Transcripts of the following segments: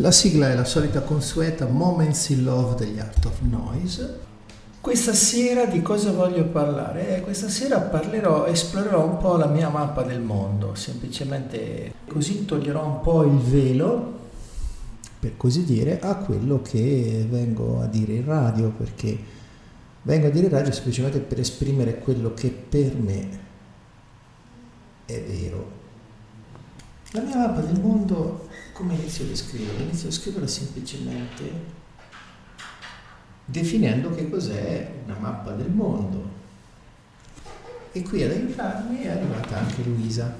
La sigla è la solita consueta Moments in Love degli Art of Noise. Questa sera di cosa voglio parlare? Eh, questa sera parlerò, esplorerò un po' la mia mappa del mondo, semplicemente così toglierò un po' il velo, per così dire, a quello che vengo a dire in radio, perché vengo a dire in radio semplicemente per esprimere quello che per me è vero. La mia mappa del mondo, come inizio a descriverla? Inizio a scriverla semplicemente definendo che cos'è una mappa del mondo. E qui ad aiutarmi è arrivata anche Luisa.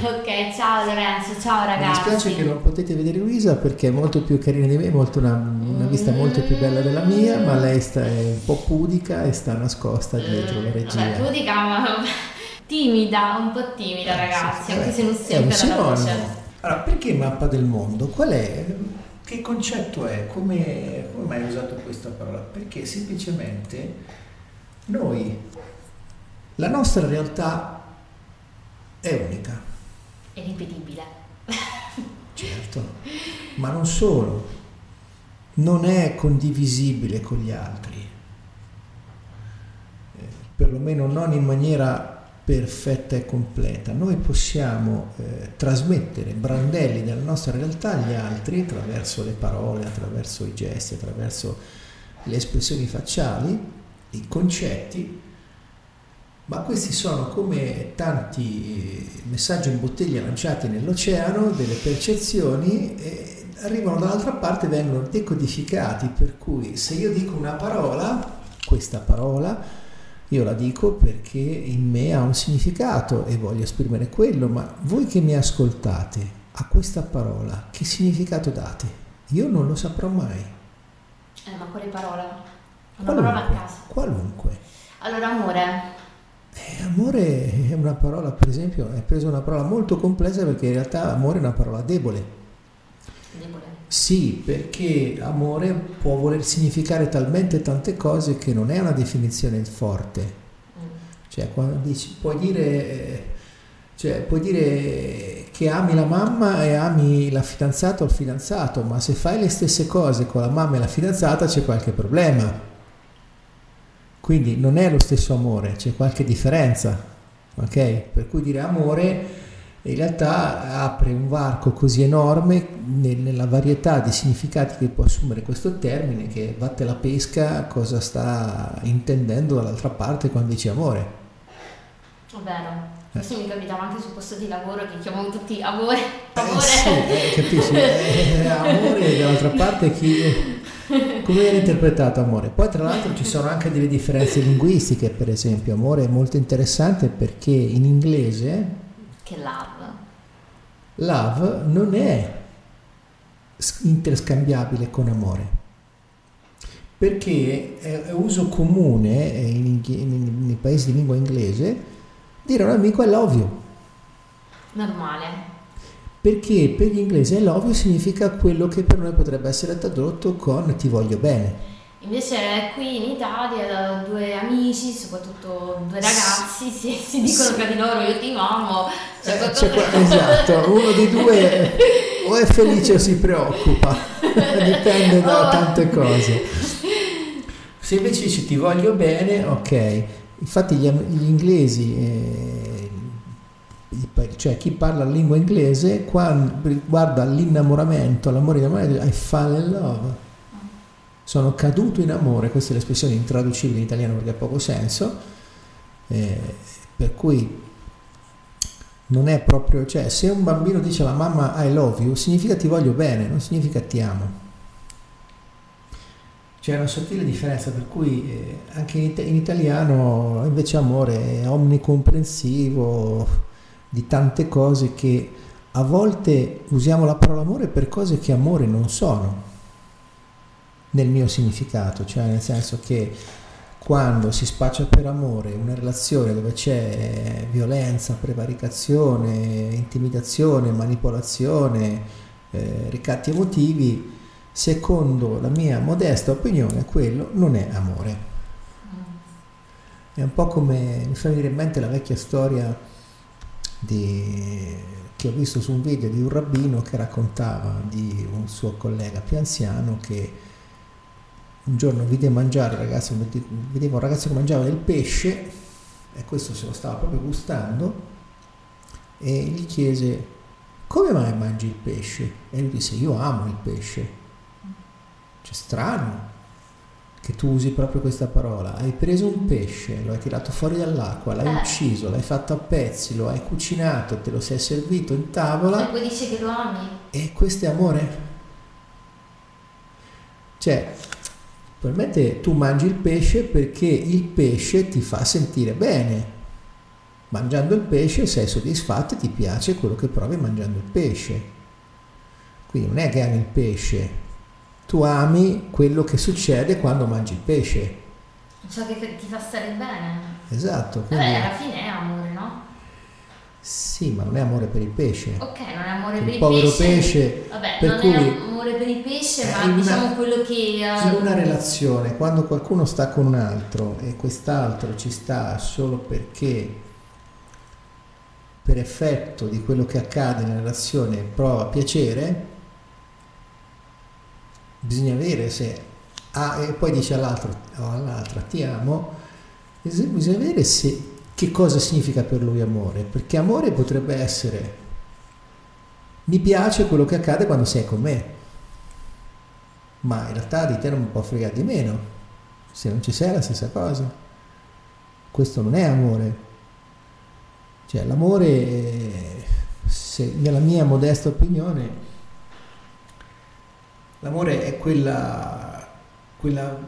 Ok, ciao Lorenzo, ciao ragazzi. Mi dispiace che non potete vedere Luisa perché è molto più carina di me, molto una, una, vista molto più bella della mia, ma lei sta, è un po' pudica e sta nascosta dietro la regia. Vabbè, pudica ma timida, un po' timida eh, ragazzi, sì, anche se non sente la voce. Allora, perché mappa del mondo? Qual è? Che concetto è? Come, come mai hai usato questa parola? Perché semplicemente noi, la nostra realtà è unica. È ripetibile. certo, ma non solo, non è condivisibile con gli altri, eh, perlomeno non in maniera perfetta e completa. Noi possiamo eh, trasmettere brandelli della nostra realtà agli altri attraverso le parole, attraverso i gesti, attraverso le espressioni facciali, i concetti, ma questi sono come tanti messaggi in bottiglia lanciati nell'oceano, delle percezioni e arrivano dall'altra parte e vengono decodificati, per cui se io dico una parola, questa parola, io la dico perché in me ha un significato e voglio esprimere quello, ma voi che mi ascoltate a questa parola, che significato date? Io non lo saprò mai. Eh, ma quale parola? Una qualunque, parola a caso. Qualunque. Allora, amore. Eh, amore è una parola, per esempio, hai preso una parola molto complessa perché in realtà amore è una parola debole. Sì, perché amore può voler significare talmente tante cose che non è una definizione forte. Cioè, quando dici, puoi dire, cioè, puoi dire che ami la mamma e ami la fidanzata o il fidanzato, ma se fai le stesse cose con la mamma e la fidanzata c'è qualche problema. Quindi non è lo stesso amore, c'è qualche differenza. Ok? Per cui dire amore in realtà apre un varco così enorme nella varietà di significati che può assumere questo termine che batte la pesca cosa sta intendendo dall'altra parte quando dice amore. È vero. Questo mi capitava anche sul posto di lavoro che chiamavo tutti amore, amore. Eh sì, eh, capisci? Eh, amore dall'altra parte chi... Come viene interpretato amore? Poi tra l'altro ci sono anche delle differenze linguistiche, per esempio amore è molto interessante perché in inglese che love? Love non è interscambiabile con amore, perché è uso comune in, nei paesi di lingua inglese dire a un amico I love you. Normale. Perché per gli inglesi I love you significa quello che per noi potrebbe essere tradotto con ti voglio bene. Invece qui in Italia due amici, soprattutto due ragazzi, si, si dicono tra di loro io ti amo. Cioè, eh, cioè, esatto, uno di due o è felice o si preoccupa, dipende da oh. tante cose. Se invece dici ti voglio bene, ok. Infatti gli, gli inglesi, eh, cioè chi parla la lingua inglese, quando riguarda l'innamoramento, l'amore in amore, I fall in love sono caduto in amore, questa è l'espressione intraducibile in italiano perché ha poco senso, eh, per cui non è proprio, cioè se un bambino dice alla mamma I love you, significa ti voglio bene, non significa ti amo. C'è una sottile differenza per cui eh, anche in, in, italiano invece amore è omnicomprensivo di tante cose che a volte usiamo la parola amore per cose che amore non sono nel mio significato, cioè nel senso che quando si spaccia per amore una relazione dove c'è violenza, prevaricazione, intimidazione, manipolazione, eh, ricatti emotivi, secondo la mia modesta opinione quello non è amore. È un po' come mi fa venire in mente la vecchia storia di, che ho visto su un video di un rabbino che raccontava di un suo collega più anziano che un giorno vide mangiare un ragazzo, vedeva un ragazzo che mangiava del pesce e questo se lo stava proprio gustando e gli chiese come mai mangi il pesce? E lui disse io amo il pesce. C'è strano che tu usi proprio questa parola. Hai preso un pesce, lo hai tirato fuori dall'acqua, l'hai eh. ucciso, l'hai fatto a pezzi, lo hai cucinato, te lo sei servito in tavola. E poi dice che lo ami. E questo è amore? Cioè, probabilmente tu mangi il pesce perché il pesce ti fa sentire bene. Mangiando il pesce sei soddisfatto e ti piace quello che provi mangiando il pesce. Quindi non è che ami il pesce, tu ami quello che succede quando mangi il pesce. Ciò che ti fa stare bene. Esatto. Quindi... Vabbè, alla fine è amore, no? Sì, ma non è amore per il pesce. Ok, non è amore per il, povero pesce. pesce Vabbè, per non cui è amore per il pesce, ma una, diciamo quello che... Uh... In una relazione, quando qualcuno sta con un altro e quest'altro ci sta solo perché per effetto di quello che accade nella relazione prova piacere, bisogna vedere se ah, e poi dice all'altro o all'altra ti amo, bisogna vedere se, che cosa significa per lui amore, perché amore potrebbe essere mi piace quello che accade quando sei con me, ma in realtà di te non può fregare di meno, se non ci sei è la stessa cosa. Questo non è amore. Cioè l'amore, se, nella mia modesta opinione, L'amore è quella, quella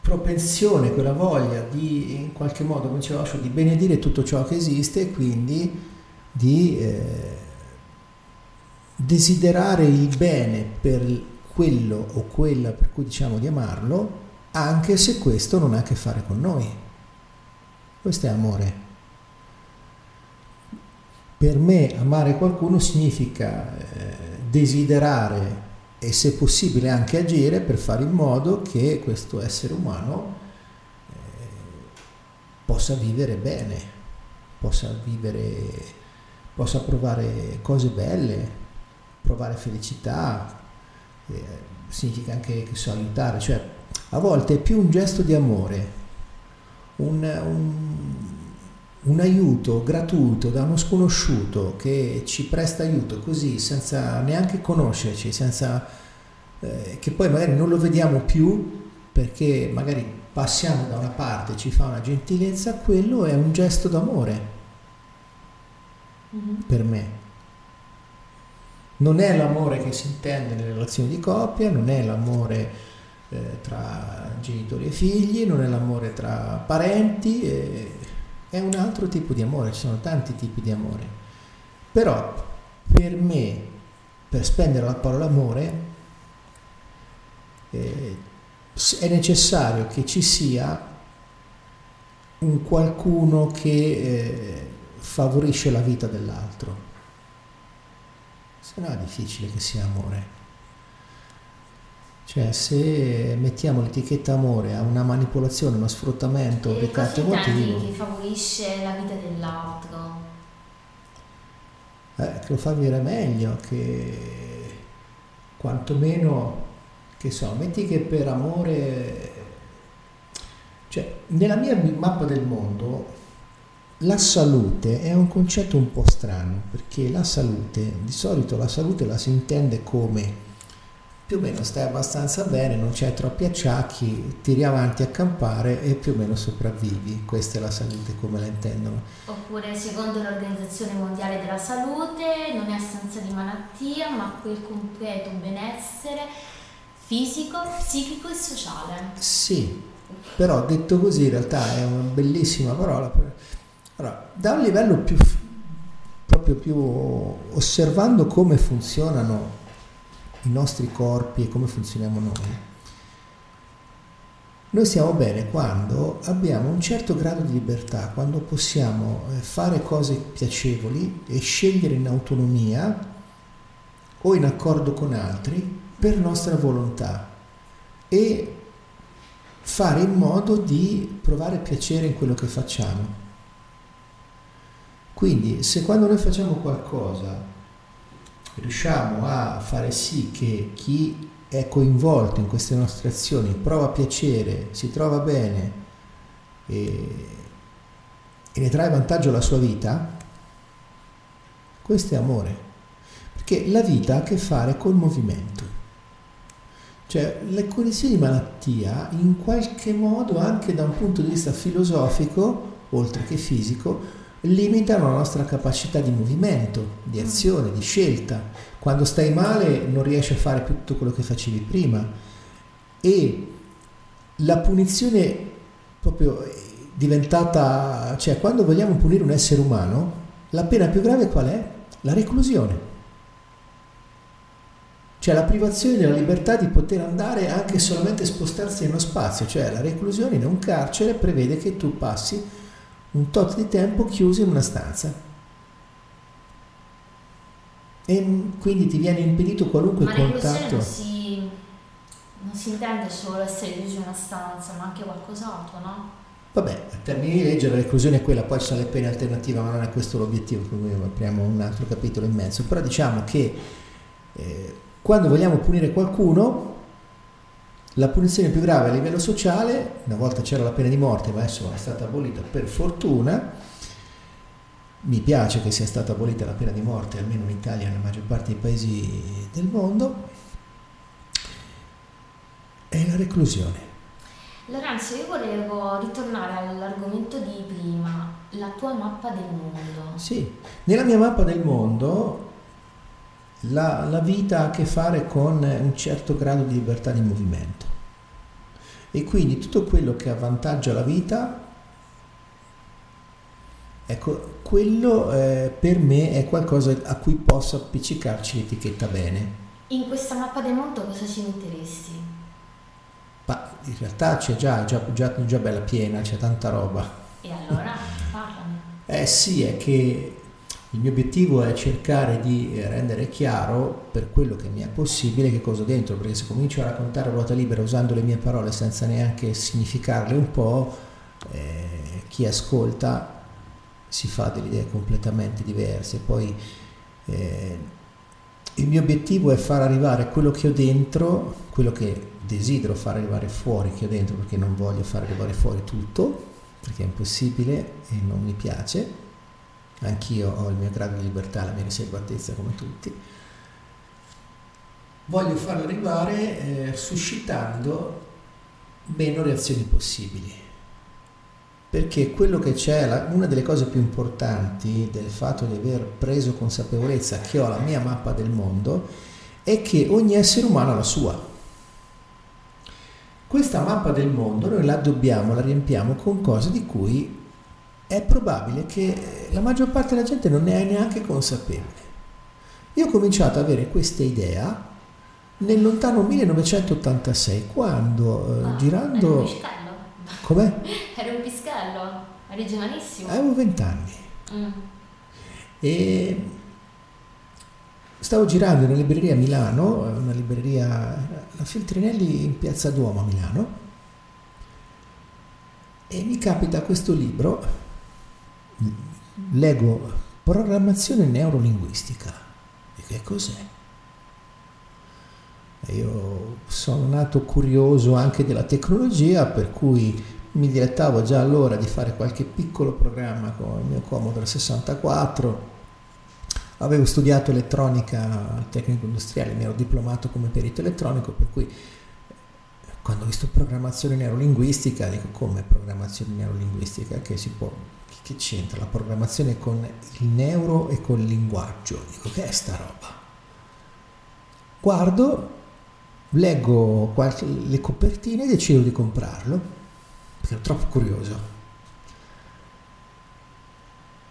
propensione, quella voglia di in qualche modo, come diceva Osho, di benedire tutto ciò che esiste e quindi di eh, desiderare il bene per quello o quella per cui diciamo di amarlo, anche se questo non ha a che fare con noi. Questo è amore. Per me amare qualcuno significa eh, desiderare e se possibile anche agire per fare in modo che questo essere umano eh, possa vivere bene, possa vivere, possa provare cose belle, provare felicità, eh, significa anche che so, aiutare, cioè a volte è più un gesto di amore, un, un un aiuto gratuito da uno sconosciuto che ci presta aiuto così senza neanche conoscerci, senza, eh, che poi magari non lo vediamo più perché magari passiamo da una parte, ci fa una gentilezza, quello è un gesto d'amore mm-hmm. per me. Non è l'amore che si intende nelle relazioni di coppia, non è l'amore eh, tra genitori e figli, non è l'amore tra parenti. Eh, è un altro tipo di amore, ci sono tanti tipi di amore. Però per me, per spendere la parola amore, eh, è necessario che ci sia un qualcuno che eh, favorisce la vita dell'altro. Se no è difficile che sia amore. Cioè, se mettiamo l'etichetta amore a una manipolazione, uno sfruttamento, un ricatto emotivo. che favorisce la vita dell'altro. Eh, che lo fa vivere meglio, che quantomeno, che so, metti che per amore. Cioè, nella mia mappa del mondo la salute è un concetto un po' strano, perché la salute, di solito la salute la si intende come più o meno stai abbastanza bene, non c'hai troppi acciacchi, tiri avanti a campare e più o meno sopravvivi. Questa è la salute come la intendono. Oppure secondo l'Organizzazione Mondiale della Salute non è assenza di malattia, ma quel completo benessere fisico, psichico e sociale. Sì, però detto così in realtà è una bellissima parola. Allora, da un livello più proprio più osservando come funzionano i nostri corpi e come funzioniamo noi. Noi stiamo bene quando abbiamo un certo grado di libertà, quando possiamo eh, fare cose piacevoli e scegliere in autonomia o in accordo con altri per nostra volontà e fare in modo di provare piacere in quello che facciamo. Quindi se quando noi facciamo qualcosa riusciamo a fare sì che chi è coinvolto in queste nostre azioni prova piacere, si trova bene e, e ne trae vantaggio la sua vita, questo è amore. Perché la vita ha a che fare col movimento. Cioè le condizioni di malattia in qualche modo anche da un punto di vista filosofico, oltre che fisico, limitano la nostra capacità di movimento, di azione, di scelta. Quando stai male non riesci a fare più tutto quello che facevi prima e la punizione proprio diventata, cioè quando vogliamo punire un essere umano, la pena più grave qual è? La reclusione. Cioè la privazione della libertà di poter andare anche solamente spostarsi nello spazio, cioè la reclusione in un carcere prevede che tu passi un tot di tempo chiuso in una stanza. E quindi ti viene impedito qualunque ma contatto. Non si, non si intende solo essere chiuso in una stanza, ma anche qualcos'altro, no? Vabbè, a termini di legge la reclusione è quella, poi ci sono le pene alternative, ma non è questo l'obiettivo, quindi apriamo un altro capitolo in mezzo. Però diciamo che eh, quando vogliamo punire qualcuno, la punizione più grave a livello sociale, una volta c'era la pena di morte, ma adesso è stata abolita per fortuna, mi piace che sia stata abolita la pena di morte, almeno in Italia e nella maggior parte dei paesi del mondo, è la reclusione. Lorenzo, io volevo ritornare all'argomento di prima, la tua mappa del mondo. Sì, nella mia mappa del mondo la, la, vita ha a che fare con un certo grado di libertà di movimento e quindi tutto quello che avvantaggia la vita, ecco, quello eh, per me è qualcosa a cui posso appiccicarci l'etichetta bene. In questa mappa del mondo cosa ci metteresti? Ma in realtà c'è già, già, già, già bella piena, c'è tanta roba. E allora parlami. Eh sì, è che il mio obiettivo è cercare di rendere chiaro per quello che mi è possibile che cosa ho dentro, perché se comincio a raccontare a ruota libera usando le mie parole senza neanche significarle un po', eh, chi ascolta si fa delle idee completamente diverse. Poi eh, il mio obiettivo è far arrivare quello che ho dentro, quello che desidero far arrivare fuori che ho dentro, perché non voglio far arrivare fuori tutto, perché è impossibile e non mi piace anch'io ho il mio grado di libertà, la mia riservatezza come tutti, voglio farlo arrivare eh, suscitando meno reazioni possibili. Perché quello che c'è, la, una delle cose più importanti del fatto di aver preso consapevolezza che ho la mia mappa del mondo è che ogni essere umano ha la sua. Questa mappa del mondo noi la dobbiamo, la riempiamo con cose di cui è probabile che la maggior parte della gente non ne è neanche consapevole. Io ho cominciato ad avere questa idea nel lontano 1986, quando eh, ah, girando... Era un pischello. Com'è? Era un pischello, eri giovanissimo. Avevo vent'anni. Mm. E stavo girando in una libreria a Milano, una libreria, la Feltrinelli in Piazza Duomo a Milano, e mi capita questo libro leggo programmazione neurolinguistica. E che cos'è? io sono nato curioso anche della tecnologia, per cui mi dilettavo già allora di fare qualche piccolo programma con il mio Commodore 64. Avevo studiato elettronica tecnico industriale, mi ero diplomato come perito elettronico, per cui quando ho visto programmazione neurolinguistica, dico come programmazione neurolinguistica? Che si può che c'entra la programmazione con il neuro e col linguaggio? Dico, che è sta roba? Guardo, leggo qualche, le copertine e decido di comprarlo, perché ero troppo curioso.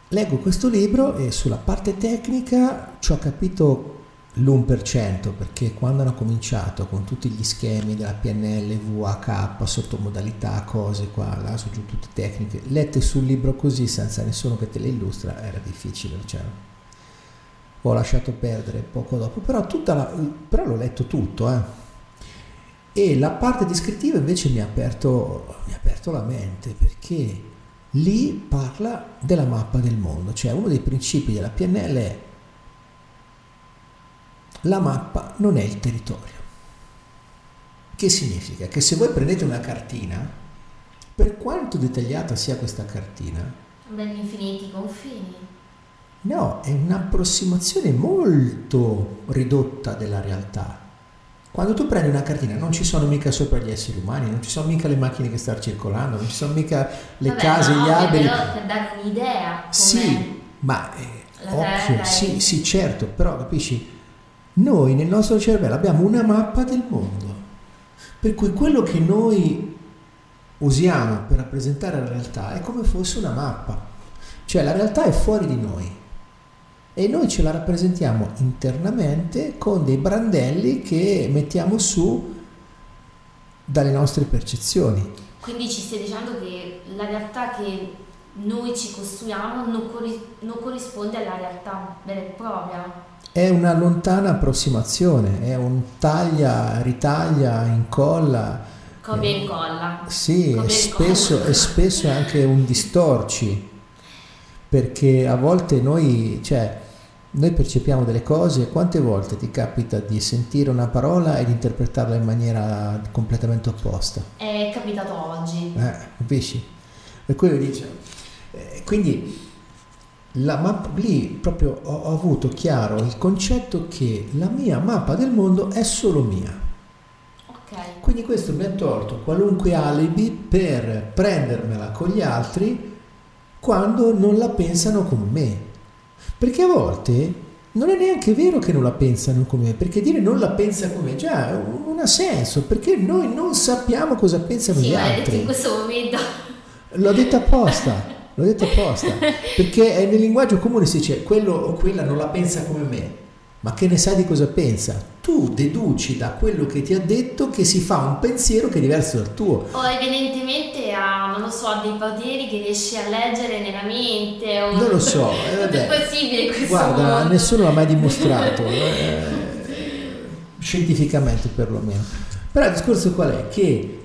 Leggo questo libro e sulla parte tecnica ci ho capito l'1% perché quando hanno cominciato con tutti gli schemi della PNL, VHK, sottomodalità, cose qua, là, sono giù tutte tecniche, lette sul libro così senza nessuno che te le illustra era difficile, cioè, ho lasciato perdere poco dopo, però, la, però l'ho letto tutto, eh. E la parte descrittiva invece mi ha aperto, mi ha aperto la mente perché lì parla della mappa del mondo, cioè uno dei principi della PNL è la mappa non è il territorio. Che significa? Che se voi prendete una cartina, per quanto dettagliata sia questa cartina, Ben infiniti confini. no, è un'approssimazione molto ridotta della realtà. Quando tu prendi una cartina non ci sono mica sopra gli esseri umani, non ci sono mica le macchine che stanno circolando, non ci sono mica le Vabbè, case, ma gli ovvio, alberi. Però per dare un'idea Sì, ma eh, terra sì, sì, certo, però capisci, noi nel nostro cervello abbiamo una mappa del mondo, per cui quello che noi usiamo per rappresentare la realtà è come fosse una mappa, cioè la realtà è fuori di noi e noi ce la rappresentiamo internamente con dei brandelli che mettiamo su dalle nostre percezioni. Quindi ci stai dicendo che la realtà che noi ci costruiamo non, corri- non corrisponde alla realtà vera e propria. È una lontana approssimazione, è un taglia, ritaglia, incolla. Copia e incolla. Sì, e e spesso, e spesso è anche un distorci, perché a volte noi, cioè, noi percepiamo delle cose, quante volte ti capita di sentire una parola e di interpretarla in maniera completamente opposta? È capitato oggi. Eh, capisci? Per cui dice, eh, quindi la mappa, lì proprio ho, ho avuto chiaro il concetto che la mia mappa del mondo è solo mia. Quindi questo mi ha tolto qualunque alibi per prendermela con gli altri quando non la pensano come me. Perché a volte non è neanche vero che non la pensano come me, perché dire non la pensa come me già non ha senso, perché noi non sappiamo cosa pensano Sì, gli altri. in questo momento. L'ho detto apposta, l'ho detto apposta, perché è nel linguaggio comune si dice quello o quella non la pensa come me, ma che ne sai di cosa pensa? Tu deduci da quello che ti ha detto che si fa un pensiero che è diverso dal tuo. O evidentemente ha, non lo so, ha dei poteri che riesce a leggere nella mente. O... Non lo so, eh, Tutto è vabbè. possibile questo Guarda, mondo. nessuno l'ha mai dimostrato, eh, scientificamente perlomeno. Però il discorso qual è? Che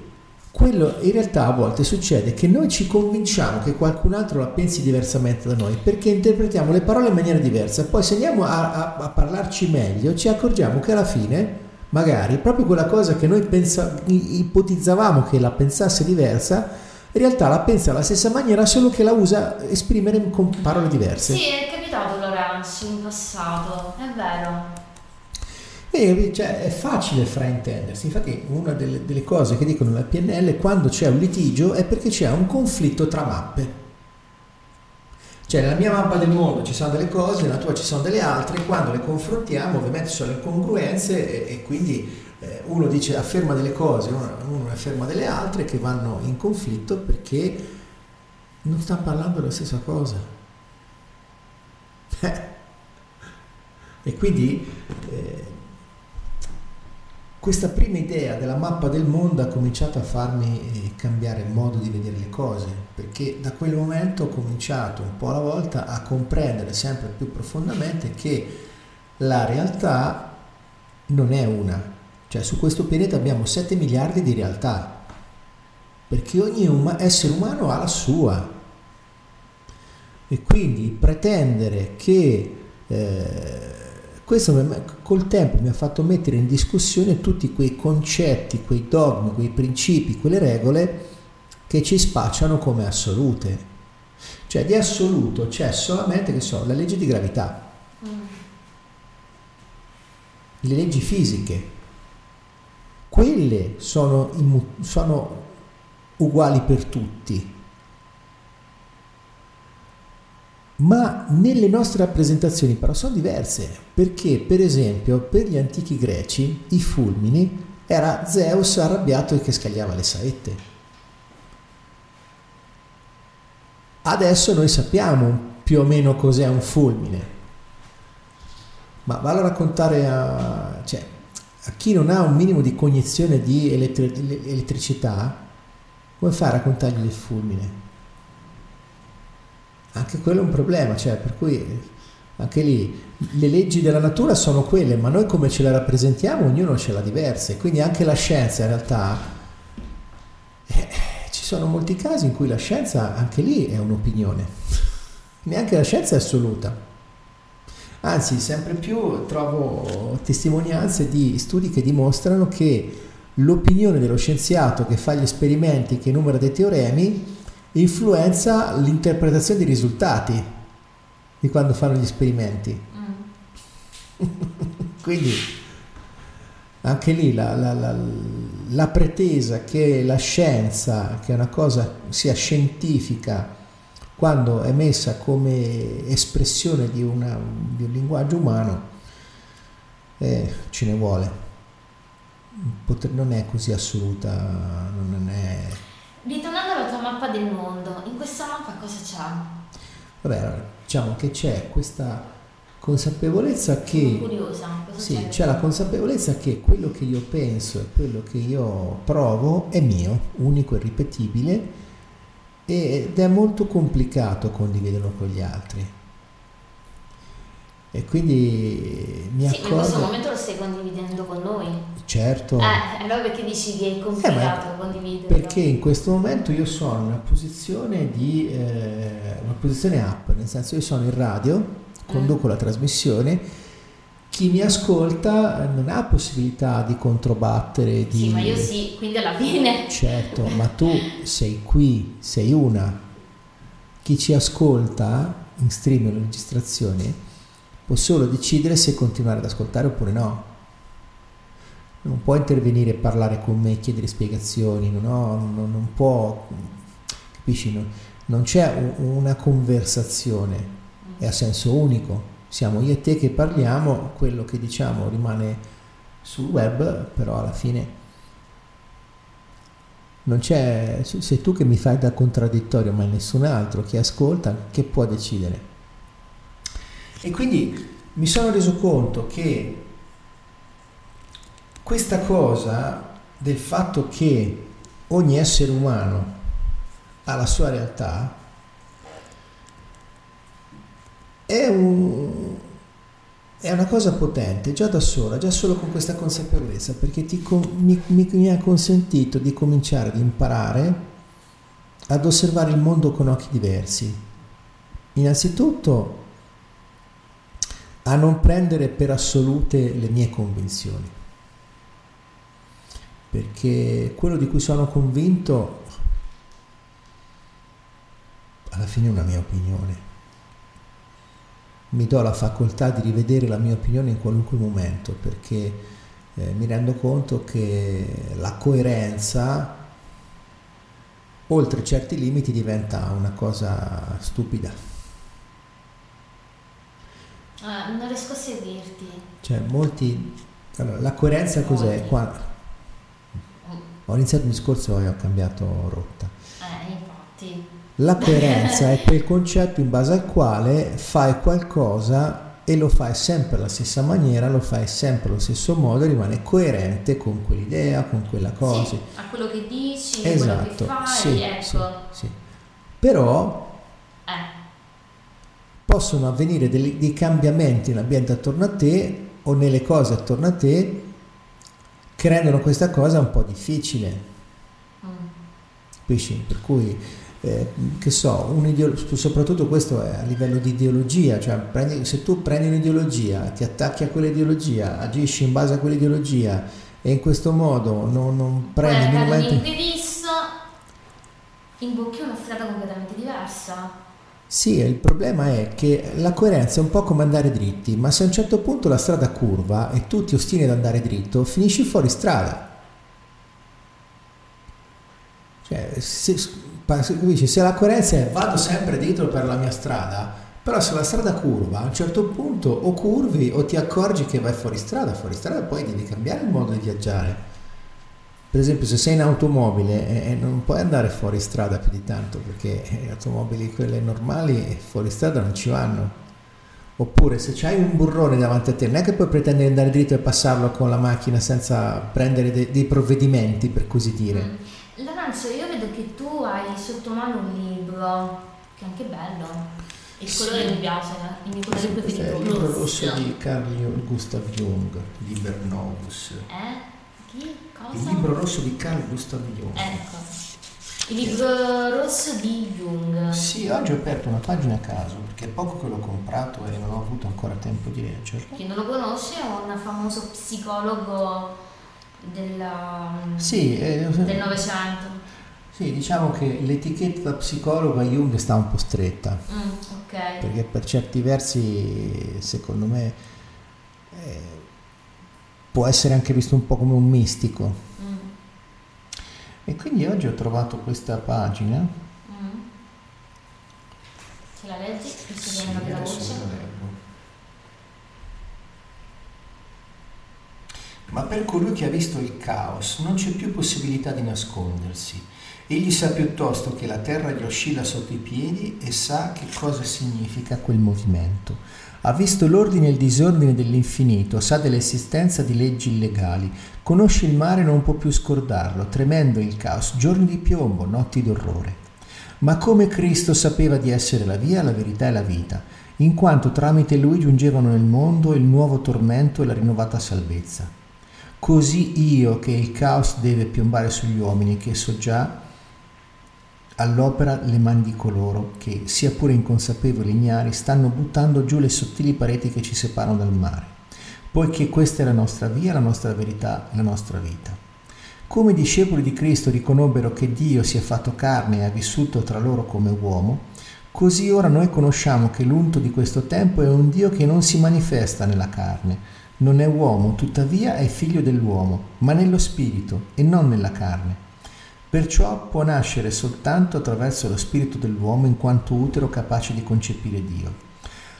quello in realtà a volte succede che noi ci convinciamo che qualcun altro la pensi diversamente da noi perché interpretiamo le parole in maniera diversa. Poi se andiamo a, a- a parlarci meglio ci accorgiamo che alla fine magari proprio quella cosa che noi pensa- ipotizzavamo che la pensasse diversa in realtà la pensa alla stessa maniera solo che la usa esprimere con parole diverse. Sì, è capitato Lorenzo in passato, è vero. E, cioè, è facile fraintendersi, infatti una delle, delle cose che dicono la PNL quando c'è un litigio è perché c'è un conflitto tra mappe. Cioè nella mia mappa del mondo ci sono delle cose, nella tua ci sono delle altre, quando le confrontiamo ovviamente ci sono incongruenze e, e quindi eh, uno dice afferma delle cose, uno, afferma delle altre che vanno in conflitto perché non sta parlando della stessa cosa. E quindi eh, questa prima idea della mappa del mondo ha cominciato a farmi eh, cambiare il modo di vedere le cose, perché da quel momento ho cominciato un po' alla volta a comprendere sempre più profondamente che la realtà non è una, cioè su questo pianeta abbiamo 7 miliardi di realtà, perché ogni uma- essere umano ha la sua. E quindi pretendere che eh, questo col tempo mi ha fatto mettere in discussione tutti quei concetti, quei dogmi, quei principi, quelle regole che ci spacciano come assolute. Cioè di assoluto c'è solamente che so, la legge di gravità, Mm. le leggi fisiche. Quelle sono, immu- sono uguali per tutti. Ma nelle nostre rappresentazioni però sono diverse, perché per esempio per gli antichi greci i fulmini era Zeus arrabbiato che scagliava le saette. Adesso noi sappiamo più o meno cos'è un fulmine, ma vale a raccontare a, cioè, a chi non ha un minimo di cognizione di elettri- elettricità, come fai a raccontargli il fulmine? Anche quello è un problema, cioè, per cui anche lì le leggi della natura sono quelle, ma noi come ce le rappresentiamo, ognuno ce l'ha diverse, quindi anche la scienza in realtà eh, ci sono molti casi in cui la scienza anche lì è un'opinione, neanche la scienza è assoluta. Anzi, sempre più trovo testimonianze di studi che dimostrano che l'opinione dello scienziato che fa gli esperimenti, che numera dei teoremi, influenza l'interpretazione dei risultati di quando fanno gli esperimenti. Mm. Quindi anche lì la, la, la, la, pretesa che la scienza, che una cosa sia scientifica, quando è messa come espressione di, una, di un linguaggio umano, eh, ce ne vuole. Poter, non è così assoluta, non è... Ritornando alla tua mappa del mondo, in questa mappa cosa c'è? Vabbè, diciamo che c'è questa consapevolezza che... curiosa. Sì, c'è? c'è la consapevolezza che quello che io penso e quello che io provo è mio, unico e ripetibile ed è molto complicato condividerlo con gli altri. E quindi mi sì, accorgo... in questo momento lo stai condividendo con noi. Certo. Eh, allora perché dici che è complicato eh, condividerlo? Perché in questo momento io sono in una posizione di... Eh, una posizione up, nel senso io sono in radio conduco la trasmissione, chi mi ascolta non ha possibilità di controbattere. Di... Sì, ma io sì, quindi alla fine. Certo, ma tu sei qui, sei una. Chi ci ascolta in stream in registrazione può solo decidere se continuare ad ascoltare oppure no. Non può intervenire e parlare con me, chiedere spiegazioni, non, non, non può, capisci? Non, non c'è una conversazione è a senso unico. Siamo io e te che parliamo, quello che diciamo rimane sul web, però alla fine non c'è, sei tu che mi fai da contraddittorio, ma nessun altro che ascolta che può decidere. E quindi mi sono reso conto che questa cosa del fatto che ogni essere umano ha la sua realtà è, un, è una cosa potente già da sola, già solo con questa consapevolezza, perché ti, mi, mi, mi ha consentito di cominciare ad imparare ad osservare il mondo con occhi diversi. Innanzitutto a non prendere per assolute le mie convinzioni, perché quello di cui sono convinto alla fine è una mia opinione mi do la facoltà di rivedere la mia opinione in qualunque momento perché eh, mi rendo conto che la coerenza oltre certi limiti diventa una cosa stupida. Ah, non riesco a seguirti. Cioè, molti... Allora, la coerenza cos'è? Qua... Ho iniziato un discorso e ho cambiato rotta. Eh, infatti. La coerenza è quel concetto in base al quale fai qualcosa e lo fai sempre alla stessa maniera, lo fai sempre allo stesso modo rimane coerente con quell'idea, con quella cosa. Sì, a quello che dici, esatto, quello che fai, sì, ecco. Sì, sì. Però eh. Possono avvenire dei, dei cambiamenti nell'ambiente attorno a te o nelle cose attorno a te che rendono questa cosa un po' difficile. Mm. Per cui eh, che so, soprattutto questo è a livello di ideologia, cioè prendi, se tu prendi un'ideologia, ti attacchi a quell'ideologia, agisci in base a quell'ideologia e in questo modo non, non prendi minimamente... imprevisto, imbocchi una strada completamente diversa. Sì, il problema è che la coerenza è un po' come andare dritti, ma se a un certo punto la strada curva e tu ti ostini ad andare dritto, finisci fuori strada. Cioè, se? Se la coerenza è vado sempre dietro per la mia strada, però se la strada curva, a un certo punto o curvi o ti accorgi che vai fuori strada, fuori strada poi devi cambiare il modo di viaggiare. Per esempio se sei in automobile e eh, non puoi andare fuori strada più di tanto perché le automobili quelle normali fuori strada non ci vanno. Oppure se c'hai un burrone davanti a te, non è che puoi pretendere di andare dritto e passarlo con la macchina senza prendere de- dei provvedimenti, per così dire. Mm. Lorenzo, io vedo che tu hai sotto mano un libro, che è anche bello. Il sì. colore mi piace, il mio colore preferito è il libro rosso di Carl Gustav Jung, Liber Novus. Eh? Il libro rosso di Carl Gustav Jung. Ecco. Il libro rosso di Jung. Sì, oggi ho aperto una pagina a caso perché è poco che l'ho comprato e non ho avuto ancora tempo di leggerlo. Chi non lo conosce è un famoso psicologo della, sì, eh, del Novecento. Sì, diciamo che l'etichetta psicologo a Jung sta un po' stretta. Mm, okay. Perché per certi versi, secondo me, eh, può essere anche visto un po' come un mistico. E quindi oggi ho trovato questa pagina. Mm. Ce la leggi? Visto sì, che la voce. Ma per colui che ha visto il caos non c'è più possibilità di nascondersi. Egli sa piuttosto che la terra gli oscilla sotto i piedi e sa che cosa significa quel movimento. Ha visto l'ordine e il disordine dell'infinito, sa dell'esistenza di leggi illegali, conosce il mare e non può più scordarlo, tremendo il caos, giorni di piombo, notti d'orrore. Ma come Cristo sapeva di essere la via, la verità e la vita, in quanto tramite lui giungevano nel mondo il nuovo tormento e la rinnovata salvezza. Così io, che il caos deve piombare sugli uomini, che so già all'opera le mani di coloro che, sia pure inconsapevoli e ignari, stanno buttando giù le sottili pareti che ci separano dal mare, poiché questa è la nostra via, la nostra verità, la nostra vita. Come i discepoli di Cristo riconobbero che Dio si è fatto carne e ha vissuto tra loro come uomo, così ora noi conosciamo che l'unto di questo tempo è un Dio che non si manifesta nella carne, non è uomo, tuttavia è figlio dell'uomo, ma nello spirito e non nella carne Perciò può nascere soltanto attraverso lo spirito dell'uomo in quanto utero capace di concepire Dio.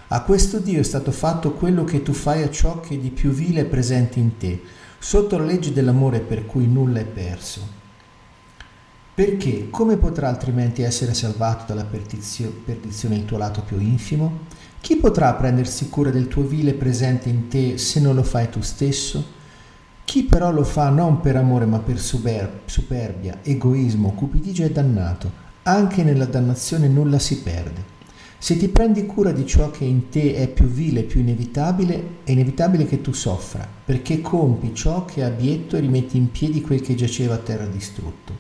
A questo Dio è stato fatto quello che tu fai a ciò che di più vile è presente in te, sotto la legge dell'amore per cui nulla è perso. Perché come potrà altrimenti essere salvato dalla perdizione il tuo lato più infimo? Chi potrà prendersi cura del tuo vile presente in te se non lo fai tu stesso? Chi però lo fa non per amore ma per superbia, egoismo, cupidigia è dannato. Anche nella dannazione nulla si perde. Se ti prendi cura di ciò che in te è più vile, più inevitabile, è inevitabile che tu soffra, perché compi ciò che è abietto e rimetti in piedi quel che giaceva a terra distrutto.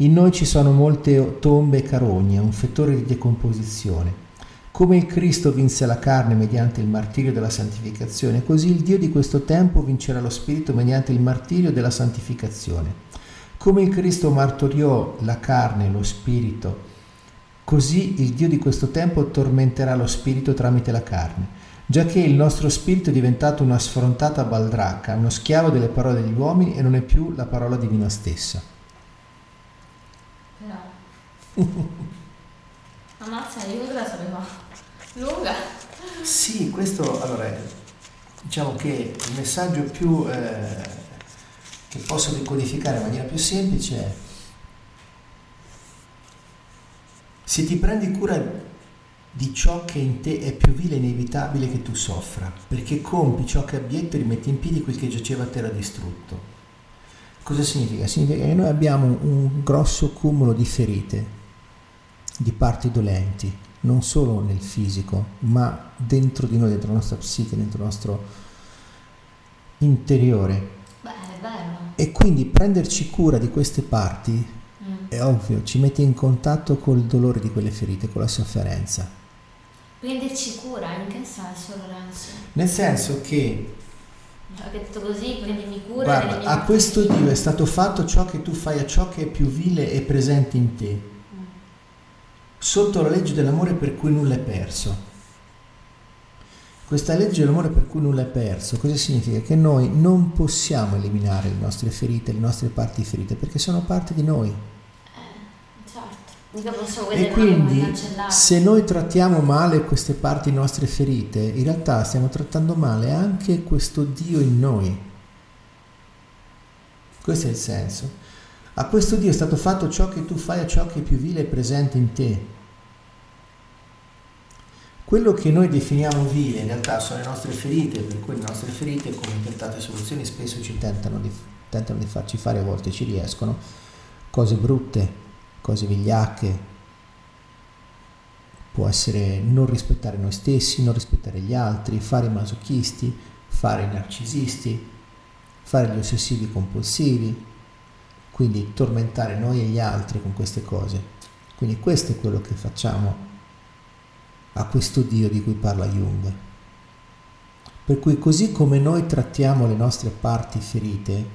In noi ci sono molte tombe e carogne, un fettore di decomposizione. Come il Cristo vinse la carne mediante il martirio della santificazione, così il Dio di questo tempo vincerà lo Spirito mediante il martirio della santificazione. Come il Cristo martoriò la carne e lo Spirito, così il Dio di questo tempo tormenterà lo Spirito tramite la carne, giacché il nostro Spirito è diventato una sfrontata baldracca, uno schiavo delle parole degli uomini e non è più la parola divina stessa. No. Ammazza, io la sapevo. Lunga. Sì, questo allora diciamo che il messaggio più eh, che posso decodificare in maniera più semplice è se ti prendi cura di ciò che in te è più vile e inevitabile che tu soffra, perché compi ciò che abietto e rimetti in piedi quel che giaceva a terra distrutto. Cosa significa? Significa che noi abbiamo un grosso cumulo di ferite, di parti dolenti, non solo nel fisico, ma dentro di noi, dentro la nostra psiche, dentro il nostro interiore. Beh, è bello. E quindi prenderci cura di queste parti, mm. è ovvio, ci mette in contatto col dolore di quelle ferite, con la sofferenza. Prenderci cura, in che senso Lorenzo? Nel senso che che detto così, prendimi cura. Guarda, a questo Dio è stato fatto ciò che tu fai a ciò che è più vile e presente in te sotto la legge dell'amore per cui nulla è perso. Questa legge dell'amore per cui nulla è perso, cosa significa? Che noi non possiamo eliminare le nostre ferite, le nostre parti ferite, perché sono parte di noi. Eh, certo. E quindi se noi trattiamo male queste parti nostre ferite, in realtà stiamo trattando male anche questo Dio in noi. Questo è il senso. A questo Dio è stato fatto ciò che tu fai a ciò che è più vile e presente in te. Quello che noi definiamo vile in realtà sono le nostre ferite, per cui le nostre ferite, come in tentate soluzioni, spesso ci tentano di, tentano di farci fare, a volte ci riescono, cose brutte, cose vigliacche. Può essere non rispettare noi stessi, non rispettare gli altri, fare i masochisti, fare i narcisisti, fare gli ossessivi compulsivi, quindi tormentare noi e gli altri con queste cose. Quindi questo è quello che facciamo a questo Dio di cui parla Jung. Per cui così come noi trattiamo le nostre parti ferite,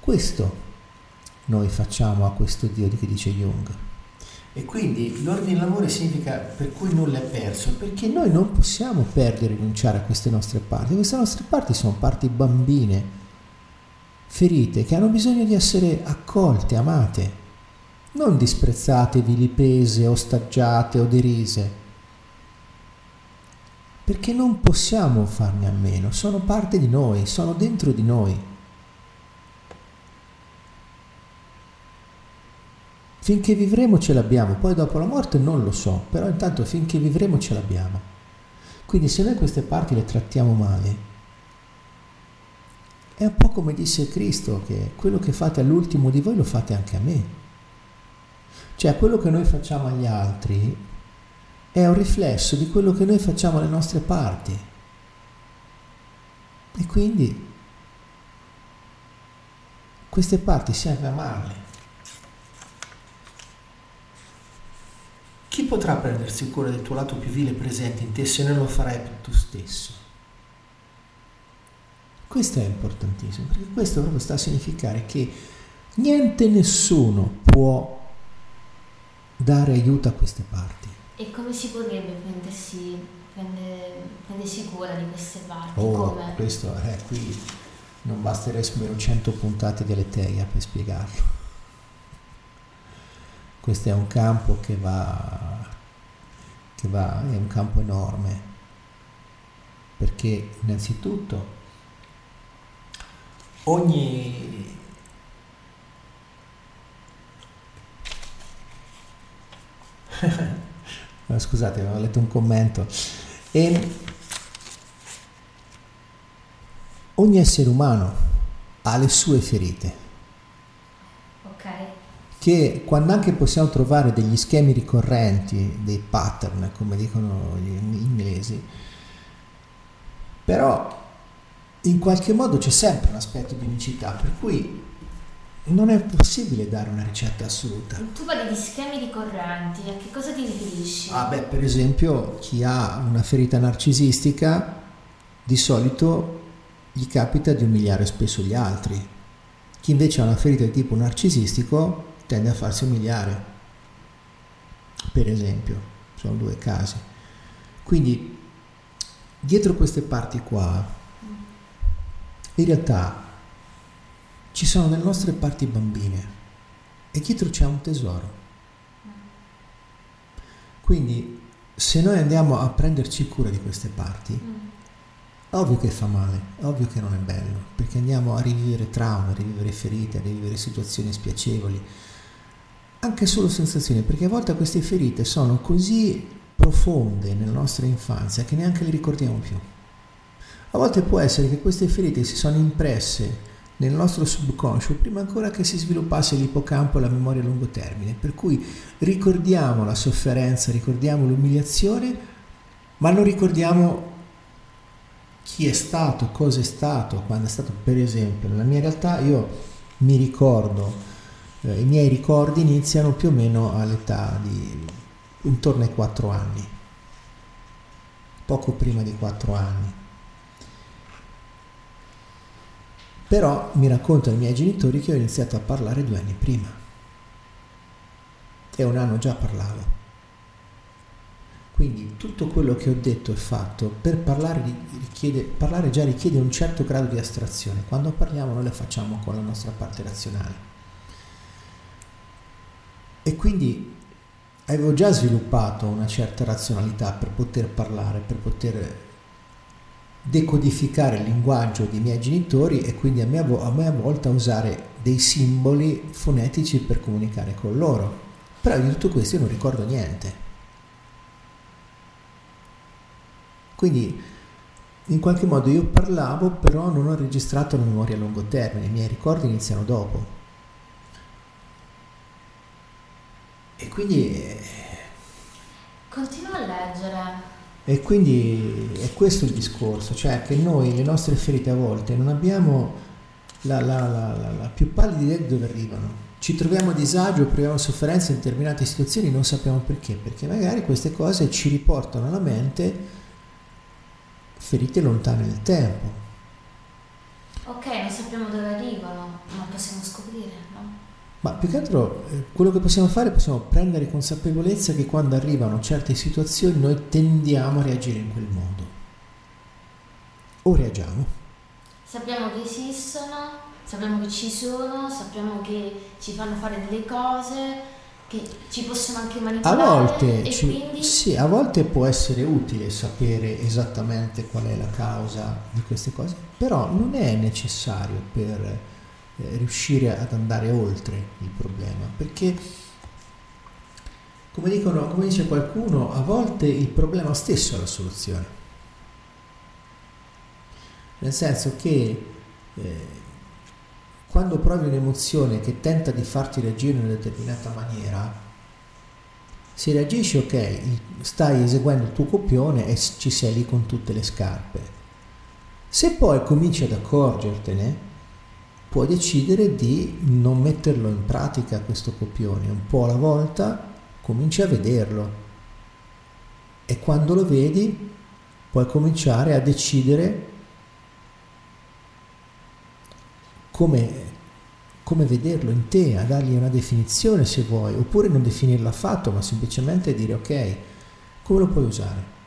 questo noi facciamo a questo Dio di cui dice Jung. E quindi l'ordine dell'amore significa per cui nulla è perso, perché noi non possiamo perdere e rinunciare a queste nostre parti. Queste nostre parti sono parti bambine, ferite, che hanno bisogno di essere accolte, amate, non disprezzate, vilipese, ostaggiate o derise, perché non possiamo farne a meno, sono parte di noi, sono dentro di noi. Finché vivremo ce l'abbiamo, poi dopo la morte non lo so, però intanto finché vivremo ce l'abbiamo. Quindi se noi queste parti le trattiamo male, è un po' come disse Cristo, che quello che fate all'ultimo di voi lo fate anche a me. Cioè quello che noi facciamo agli altri è un riflesso di quello che noi facciamo alle nostre parti. E quindi queste parti serve amarle. Chi potrà prendersi cura del tuo lato più vile presente in te se non lo farai tu stesso? Questo è importantissimo, perché questo proprio sta a significare che niente nessuno può dare aiuto a queste parti. E come si potrebbe prendersi, prendere, prendersi cura di queste parti? Oh, come? questo è eh, qui non basterebbero 100 puntate di Aleteia per spiegarlo. Questo è un campo che va, che va, è un campo enorme, perché innanzitutto ogni scusate, avevo letto un commento. E ogni essere umano ha le sue ferite. Ok. Che quando anche possiamo trovare degli schemi ricorrenti, dei pattern, come dicono gli inglesi, però in qualche modo c'è sempre un aspetto di unicità, per cui non è possibile dare una ricetta assoluta. Tu parli di schemi ricorrenti, a che cosa ti riferisci? Ah beh, per esempio, chi ha una ferita narcisistica di solito gli capita di umiliare spesso gli altri. Chi invece ha una ferita di tipo narcisistico tende a farsi umiliare. Per esempio, sono due casi. Quindi, dietro queste parti qua, in realtà ci sono le nostre parti bambine e dietro c'è un tesoro. Quindi se noi andiamo a prenderci cura di queste parti, mm. ovvio che fa male, ovvio che non è bello, perché andiamo a rivivere traumi, a rivivere ferite, a rivivere situazioni spiacevoli, anche solo sensazioni, perché a volte queste ferite sono così profonde nella nostra infanzia che neanche le ricordiamo più. A volte può essere che queste ferite si sono impresse nel nostro subconscio prima ancora che si sviluppasse l'ippocampo e la memoria a lungo termine. Per cui ricordiamo la sofferenza, ricordiamo l'umiliazione, ma non ricordiamo chi è stato, cosa è stato, quando è stato. Per esempio, nella mia realtà io mi ricordo, eh, i miei ricordi iniziano più o meno all'età di intorno ai 4 anni, poco prima di 4 anni Però mi raccontano i miei genitori che ho iniziato a parlare due anni prima. E un anno già parlavo. Quindi tutto quello che ho detto e fatto per parlare, richiede, parlare già richiede un certo grado di astrazione. Quando parliamo noi lo facciamo con la nostra parte razionale. E quindi avevo già sviluppato una certa razionalità per poter parlare, per poter decodificare il linguaggio dei miei genitori e quindi a me a, me volta usare dei simboli fonetici per comunicare con loro. Però di tutto questo io non ricordo niente. Quindi in qualche modo io parlavo, però non ho registrato la memoria a lungo termine, i miei ricordi iniziano dopo. E quindi... Eh, Continua a leggere. E quindi è questo il discorso, cioè che noi le nostre ferite a volte non abbiamo la, la, la, la più pallida idea di dove arrivano. Ci troviamo a disagio, proviamo sofferenza in determinate situazioni, non sappiamo perché, perché magari queste cose ci riportano alla mente ferite lontane nel tempo. Ok, non sappiamo dove arrivano, ma possiamo scoprire? Ma più che altro eh, quello che possiamo fare possiamo prendere consapevolezza che quando arrivano certe situazioni noi tendiamo a reagire in quel modo. O reagiamo. Sappiamo che esistono, sappiamo che ci sono, sappiamo che ci fanno fare delle cose, che ci possono anche manipolare. A volte, e ci, quindi... sì, a volte può essere utile sapere esattamente qual è la causa di queste cose, però non è necessario per eh, riuscire ad andare oltre il problema, perché come, dicono, come dice qualcuno, a volte il problema stesso è la soluzione. Nel senso che eh, quando provi un'emozione che tenta di farti reagire in una determinata maniera, se reagisci ok, stai eseguendo il tuo copione e ci sei lì con tutte le scarpe. Se poi cominci ad accorgertene, puoi decidere di non metterlo in pratica questo copione, un po' alla volta cominci a vederlo e quando lo vedi puoi cominciare a decidere come, come vederlo in te, a dargli una definizione se vuoi, oppure non definirlo affatto, ma semplicemente dire ok, come lo puoi usare?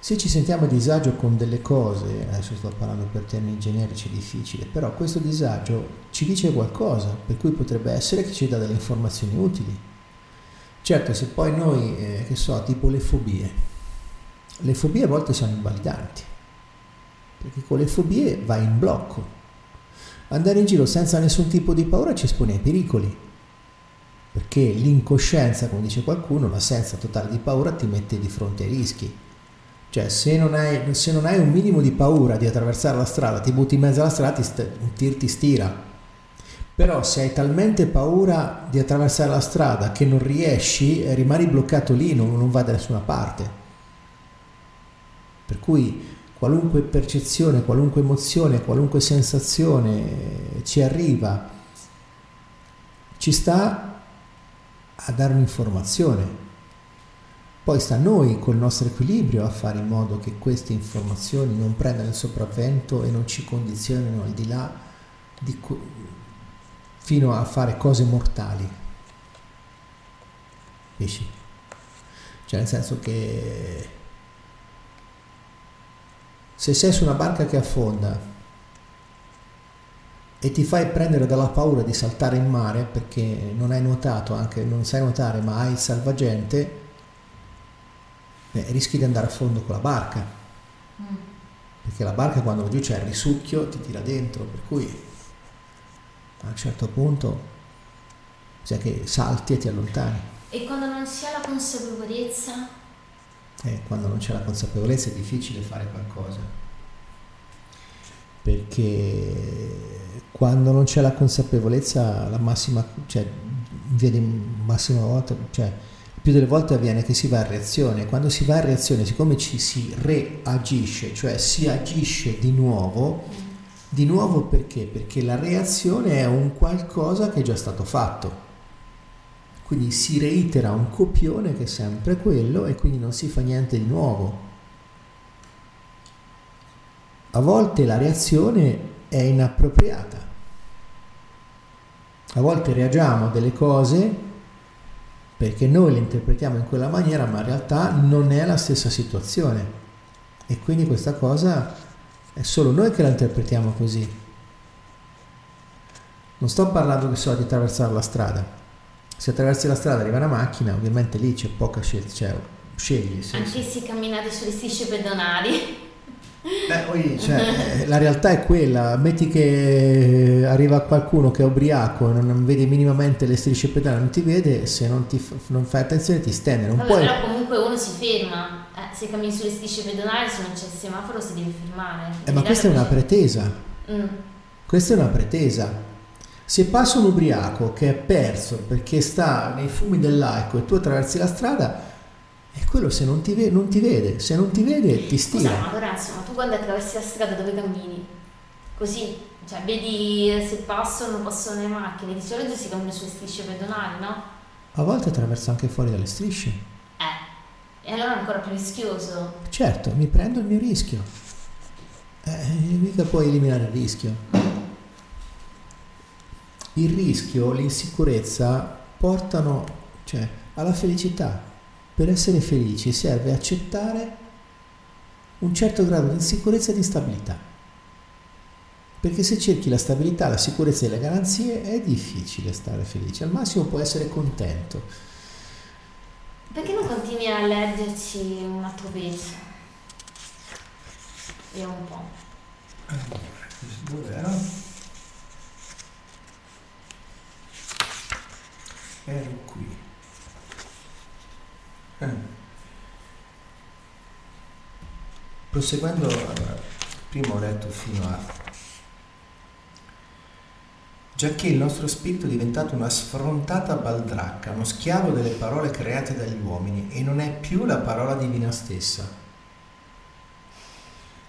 Se ci sentiamo a disagio con delle cose, adesso sto parlando per termini generici, è difficile, però questo disagio ci dice qualcosa, per cui potrebbe essere che ci dà delle informazioni utili. Certo, se poi noi, eh, che so, tipo le fobie, le fobie a volte sono invalidanti, perché con le fobie vai in blocco, Andare in giro senza nessun tipo di paura ci espone ai pericoli, perché l'incoscienza, come dice qualcuno, l'assenza totale di paura ti mette di fronte ai rischi. Cioè, se non hai, se non hai un minimo di paura di attraversare la strada, ti butti in mezzo alla strada, ti, st- ti stira. Però se hai talmente paura di attraversare la strada che non riesci, rimani bloccato lì, non, non vai da nessuna parte. Per cui qualunque percezione, qualunque emozione, qualunque sensazione ci arriva, ci sta a dare un'informazione. Poi sta a noi col nostro equilibrio a fare in modo che queste informazioni non prendano il sopravvento e non ci condizionino al di là di, fino a fare cose mortali. Capisci? Cioè nel senso che se sei su una barca che affonda e ti fai prendere dalla paura di saltare in mare perché non hai nuotato, anche non sai nuotare, ma hai il salvagente, beh, rischi di andare a fondo con la barca. Mm. Perché la barca quando va giù c'è il risucchio, ti tira dentro, per cui a un certo punto bisogna che salti e ti allontani. E quando non si ha la consapevolezza eh, quando non c'è la consapevolezza è difficile fare qualcosa, perché quando non c'è la consapevolezza la massima, cioè via di massima volta, cioè più delle volte avviene che si va a reazione, quando si va a reazione, siccome ci si reagisce, cioè si agisce di nuovo, di nuovo perché? Perché la reazione è un qualcosa che è già stato fatto quindi si reitera un copione che è sempre quello e quindi non si fa niente di nuovo. A volte la reazione è inappropriata. A volte reagiamo a delle cose perché noi le interpretiamo in quella maniera, ma in realtà non è la stessa situazione. E quindi questa cosa è solo noi che la interpretiamo così. Non sto parlando che so di attraversare la strada se attraversi la strada arriva una macchina, ovviamente lì c'è poca scelta, cioè scegli. Anche se camminate sulle strisce pedonali. Beh, poi, cioè, eh, la realtà è quella, metti che arriva qualcuno che è ubriaco e non vede minimamente le strisce pedonali, non ti vede, se non, ti, non fai attenzione ti stende. Non Vabbè, puoi... Però comunque uno si ferma, eh, se cammini sulle strisce pedonali, se non c'è il semaforo si deve fermare. Eh, ma questa è una pretesa. Mm. Questa è una pretesa. Se passa un ubriaco che è perso perché sta nei fumi dell'alcol e tu attraversi la strada, è quello se non ti, ve- non ti vede, se non ti vede ti stira. Scusa, ma Lorenzo, ma tu quando attraversi la strada dove cammini? Così? Cioè, vedi se passano, passano le macchine, di solito si cambiano sulle strisce pedonali, no? A volte attraverso anche fuori dalle strisce. Eh, e allora è ancora più rischioso. Certo, mi prendo il mio rischio. Eh, mica puoi eliminare il rischio. Il rischio, l'insicurezza portano cioè, alla felicità. Per essere felici serve accettare un certo grado di insicurezza e di instabilità. Perché se cerchi la stabilità, la sicurezza e le garanzie è difficile stare felice, al massimo può essere contento. Perché non continui a leggerci un altro pezzo? Vediamo un po'. Allora, dov'era? Ero qui. Eh. Proseguendo, allora, prima ho letto fino a giacché il nostro spirito è diventato una sfrontata baldracca, uno schiavo delle parole create dagli uomini e non è più la parola divina stessa.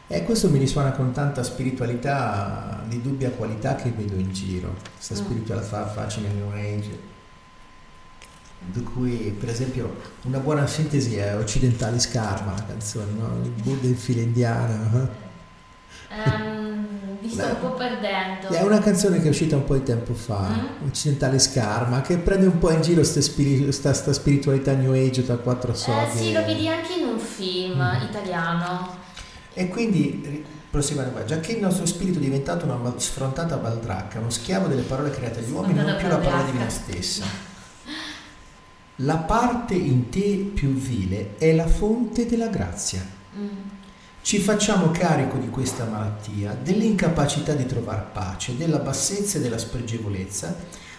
E questo mi risuona con tanta spiritualità di dubbia qualità che vedo in giro, questa mm. spiritualità facile New Age, di cui per esempio una buona sintesi è Occidentalis Karma, la canzone, no? il Buddha in fila indiana. Um, mi sto un po' perdendo. È una canzone che è uscita un po' di tempo fa, mm? Occidentale Scarma, che prende un po' in giro questa spiritualità New Age tra quattro soldi. Eh sì, lo vedi anche in un film mm. italiano. E quindi, proseguendo qua, già che il nostro spirito è diventato una sfrontata baldracca, uno schiavo delle parole create dagli uomini, non più la parola divina stessa. La parte in te più vile è la fonte della grazia. Mm ci facciamo carico di questa malattia, dell'incapacità di trovare pace, della bassezza e della spregevolezza,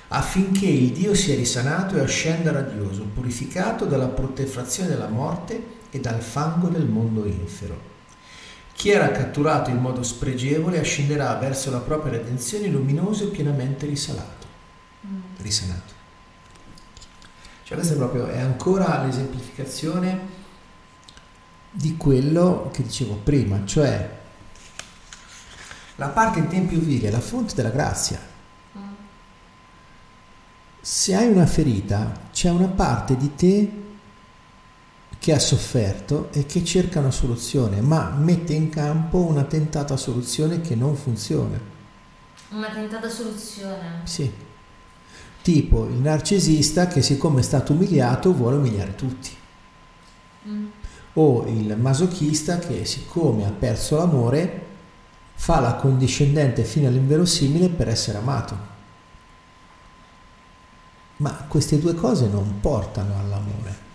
affinché il Dio sia risanato e ascenda radioso, purificato dalla protefrazione della morte e dal fango del mondo infero. Chi era catturato in modo spregevole ascenderà verso la propria redenzione luminoso e pienamente risalato. Mm. Risanato. Cioè questa è proprio, è ancora l'esemplificazione di quello che dicevo prima, cioè la parte in tempo vile è la fonte della grazia. Se hai una ferita, c'è una parte di te che ha sofferto e che cerca una soluzione, ma mette in campo una tentata soluzione che non funziona. Una tentata soluzione? Sì. Tipo il narcisista che siccome è stato umiliato vuole umiliare tutti. Mm o il masochista che siccome ha perso l'amore fa la condiscendente fino all'inverosimile per essere amato. Ma queste due cose non portano all'amore.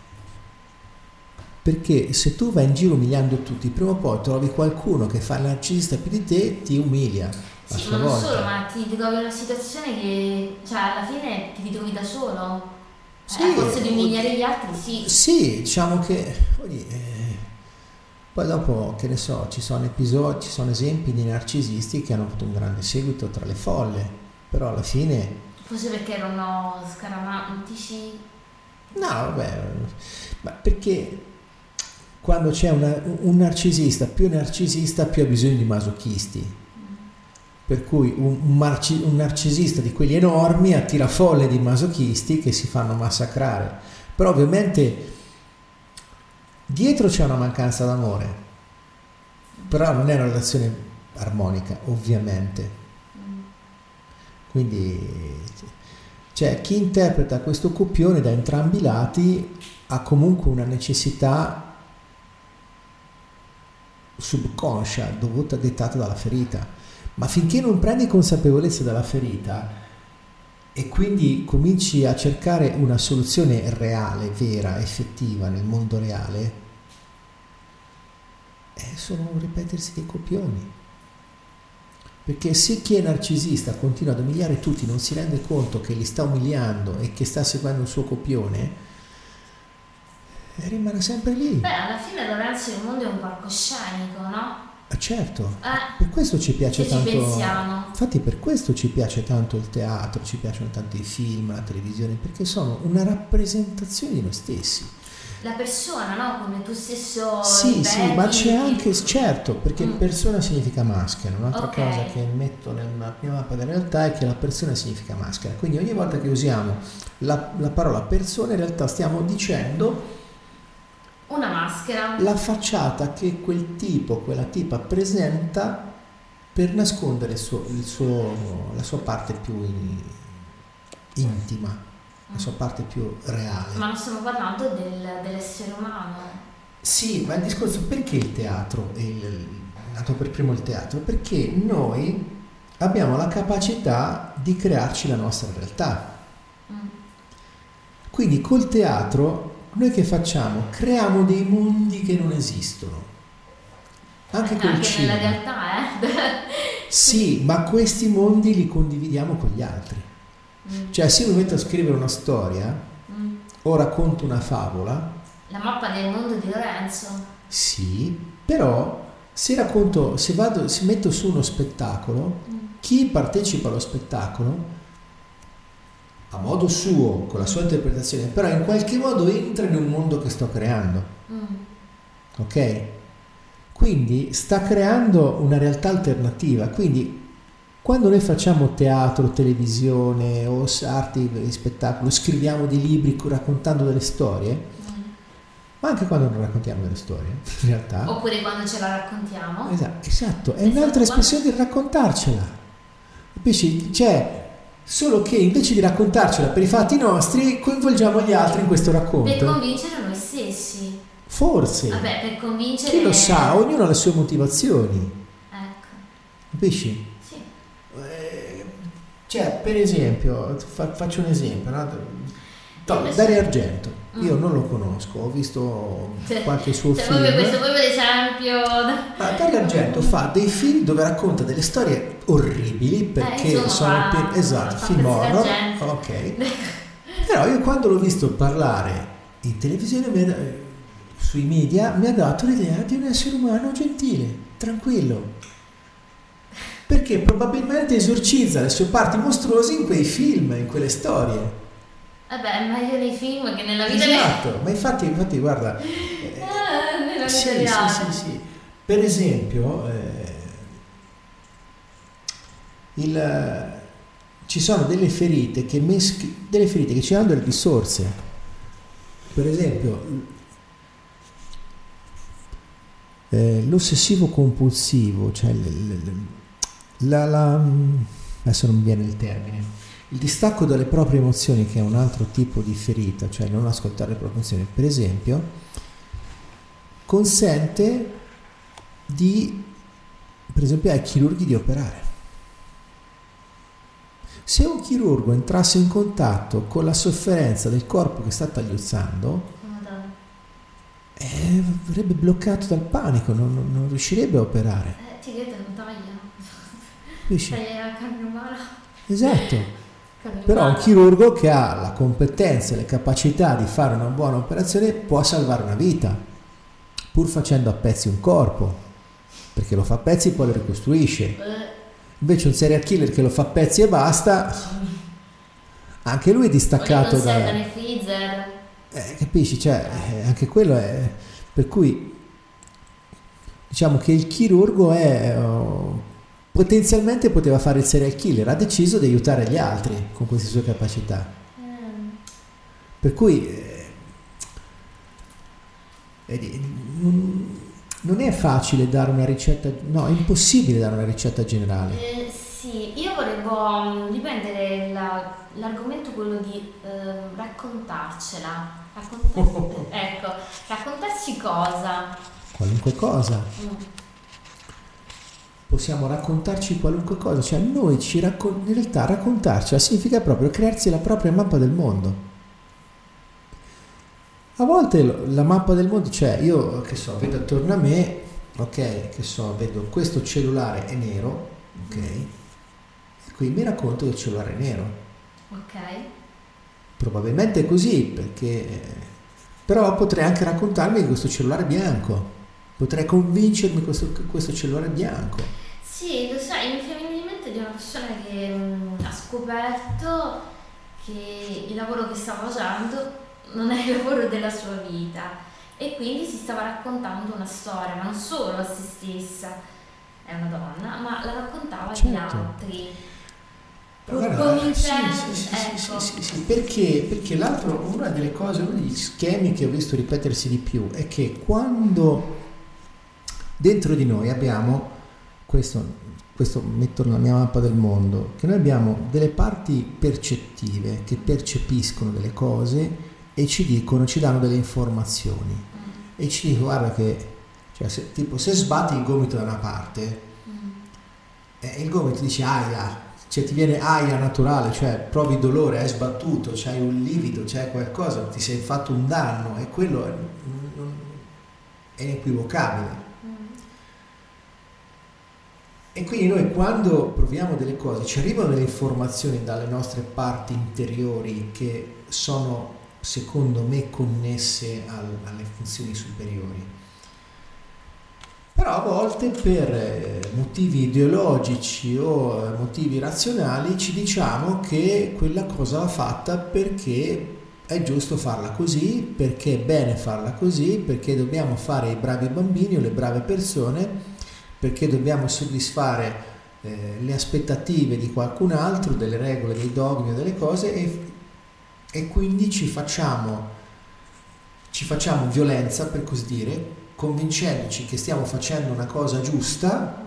Perché se tu vai in giro umiliando tutti, prima o poi trovi qualcuno che fa il narcisista più di te, ti umilia. Sì, ma non volta. solo, ma ti trovi una situazione che, cioè, alla fine ti ritrovi da solo sì, a forza di umiliare gli altri, sì. Sì, diciamo che... Eh, poi dopo, che ne so, ci sono episodi, ci sono esempi di narcisisti che hanno avuto un grande seguito tra le folle, però alla fine... Forse perché erano scaramantici? No, vabbè, ma perché quando c'è una, un narcisista, più narcisista, più ha bisogno di masochisti per cui un, un, marci, un, narcisista di quelli enormi attira folle di masochisti che si fanno massacrare. Però ovviamente dietro c'è una mancanza d'amore, però non è una relazione armonica, ovviamente. Quindi cioè, chi interpreta questo copione da entrambi i lati ha comunque una necessità subconscia dovuta dettata dalla ferita ma finché non prendi consapevolezza della ferita e quindi cominci a cercare una soluzione reale, vera, effettiva nel mondo reale, è solo un ripetersi dei copioni. Perché se chi è narcisista continua ad umiliare tutti, non si rende conto che li sta umiliando e che sta seguendo un suo copione, rimane sempre lì. Beh, alla fine Lorenzo il mondo è un palcoscenico, no? Ah, certo, eh, per questo ci piace tanto. Ci pensiamo. Infatti, per questo ci piace tanto il teatro, ci piacciono tanto i film, la televisione, perché sono una rappresentazione di noi stessi. la persona, no? Come tu stesso. Sì, ripeti. sì, ma c'è anche, certo, perché Mm. persona significa maschera. Un'altra Ok. cosa che metto nella mia mappa della realtà è che la persona significa maschera. Quindi ogni volta che usiamo la, la parola persona, in realtà stiamo dicendo Una maschera. la facciata che quel tipo, quella tipa presenta per nascondere il suo- il suo- la sua parte più in- intima, la sua parte più reale. Ma non stiamo parlando del- dell'essere umano. Sì, ma il discorso perché il teatro è nato per primo il teatro? Perché noi abbiamo la capacità di crearci la nostra realtà. Mm. Quindi col teatro noi che facciamo? Creiamo dei mondi che non esistono. Anche col nella cinema. realtà, eh. Sì, ma questi mondi li condividiamo con gli altri. Mm. Cioè, se io mi metto a scrivere una storia Mm. o racconto una favola, La mappa del mondo di Lorenzo. sì, però se racconto, se vado, se metto su uno spettacolo, Mm. chi partecipa allo spettacolo a modo suo, con la sua interpretazione, però in qualche modo entra in un mondo che sto creando, Mm. ok? Quindi sta creando una realtà alternativa, quindi quando noi facciamo teatro, televisione o arti, spettacolo, scriviamo dei libri co- raccontando delle storie, Mm. ma anche quando non raccontiamo delle storie, in realtà, Oppure quando ce la raccontiamo. Esatto, esatto, è Esatto, un'altra espressione di raccontarcela. Capisci? Cioè, solo che invece di raccontarcela per i fatti nostri, coinvolgiamo gli altri in questo Per racconto. convincere noi stessi. Forse. Vabbè, per convincere. Chi lo sa, ognuno ha le sue motivazioni. Ecco. Capisci? Sì. Eh, Cioè, per esempio, fa- faccio un esempio, no? Sì, Dario Argento, io Mm. non lo conosco, ho visto Cioè, qualche suo Cioè, film. questo proprio esempio. Ma Dario Argento fa dei film dove racconta delle storie orribili perché insomma, sono fa- pieni- esatto, fa film horror. Ok. Però io quando l'ho visto parlare in televisione ha- sui media mi ha dato l'idea di un essere umano gentile, tranquillo. Perché probabilmente esorcizza le sue parti mostruose in quei film, in quelle storie. Vabbè, è meglio nei film che nella vita Esatto, ma infatti, infatti guarda, eh, Ah, nella sì, reale. sì, sì, sì. Per esempio, eh, il- ci sono delle ferite che meschi- delle ferite che ci hanno delle risorse. Per esempio, eh, l'ossessivo compulsivo, cioè l- l- l- la, la- adesso non mi viene il termine. Il distacco dalle proprie emozioni, che è un altro tipo di ferita, cioè non ascoltare le proprie emozioni, per esempio, consente di, per esempio, ai chirurghi di operare. Se un chirurgo entrasse in contatto con la sofferenza del corpo che sta tagliuzzando, eh, verrebbe bloccato dal panico, non, non- non riuscirebbe a operare. Eh, ti credo non taglia. Taglia la carne umana. Esatto. Però un chirurgo che ha la competenza e le capacità di fare una buona operazione può salvare una vita, pur facendo a pezzi un corpo, perché lo fa a pezzi e poi lo ricostruisce. Invece un serial killer che lo fa a pezzi e basta, anche lui è distaccato da... Eh, capisci? Cioè, eh, anche quello è... Per cui diciamo che il chirurgo è... oh, potenzialmente poteva fare il serial killer, ha deciso di aiutare gli altri con queste sue capacità. Eh, Per cui eh, non- è facile dare una ricetta, no, è impossibile dare una ricetta generale. Eh, sì, io volevo mm, riprendere la- l'argomento quello di eh, raccontarcela. Raccontar- ecco, raccontarci cosa. Qualunque cosa, Mm. Possiamo raccontarci qualunque cosa, cioè noi ci raccon- in realtà raccontarcela significa proprio crearsi la propria mappa del mondo. A volte la mappa del mondo, cioè io che so, vedo attorno a me, ok, che so, vedo questo cellulare è nero, ok, e qui mi racconto che il cellulare è nero. Ok. Probabilmente è così, perché però potrei anche raccontarmi che questo cellulare bianco, potrei convincermi questo, questo cellulare bianco. Sì, lo sai, mi venire in mente di una persona che mm, ha scoperto che il lavoro che sta facendo non è il lavoro della sua vita e quindi si stava raccontando una storia, ma non solo a se stessa, è una donna, ma la raccontava certo. agli altri. Allora, sì, sì, ecco. sì, sì, perché, perché l'altro, una delle cose, uno degli schemi che ho visto ripetersi di più è che quando dentro di noi abbiamo questo, questo metto nella mia mappa del mondo, che noi abbiamo delle parti percettive che percepiscono delle cose e ci dicono, ci danno delle informazioni e ci dicono guarda che cioè, se, tipo, se sbatti il gomito da una parte mm. eh, il gomito dice aia cioè ti viene aia naturale, cioè provi dolore, hai sbattuto, c'hai un livido, c'hai qualcosa, ti sei fatto un danno e quello è, è inequivocabile. E quindi noi quando proviamo delle cose ci arrivano delle informazioni dalle nostre parti interiori che sono secondo me connesse al, alle funzioni superiori. Però a volte per eh, motivi ideologici o eh, motivi razionali ci diciamo che quella cosa va fatta perché è giusto farla così, perché è bene farla così, perché dobbiamo fare i bravi bambini o le brave persone, perché dobbiamo soddisfare eh, le aspettative di qualcun altro, delle regole, dei dogmi o delle cose e e quindi ci facciamo, ci facciamo violenza, per così dire, convincendoci che stiamo facendo una cosa giusta,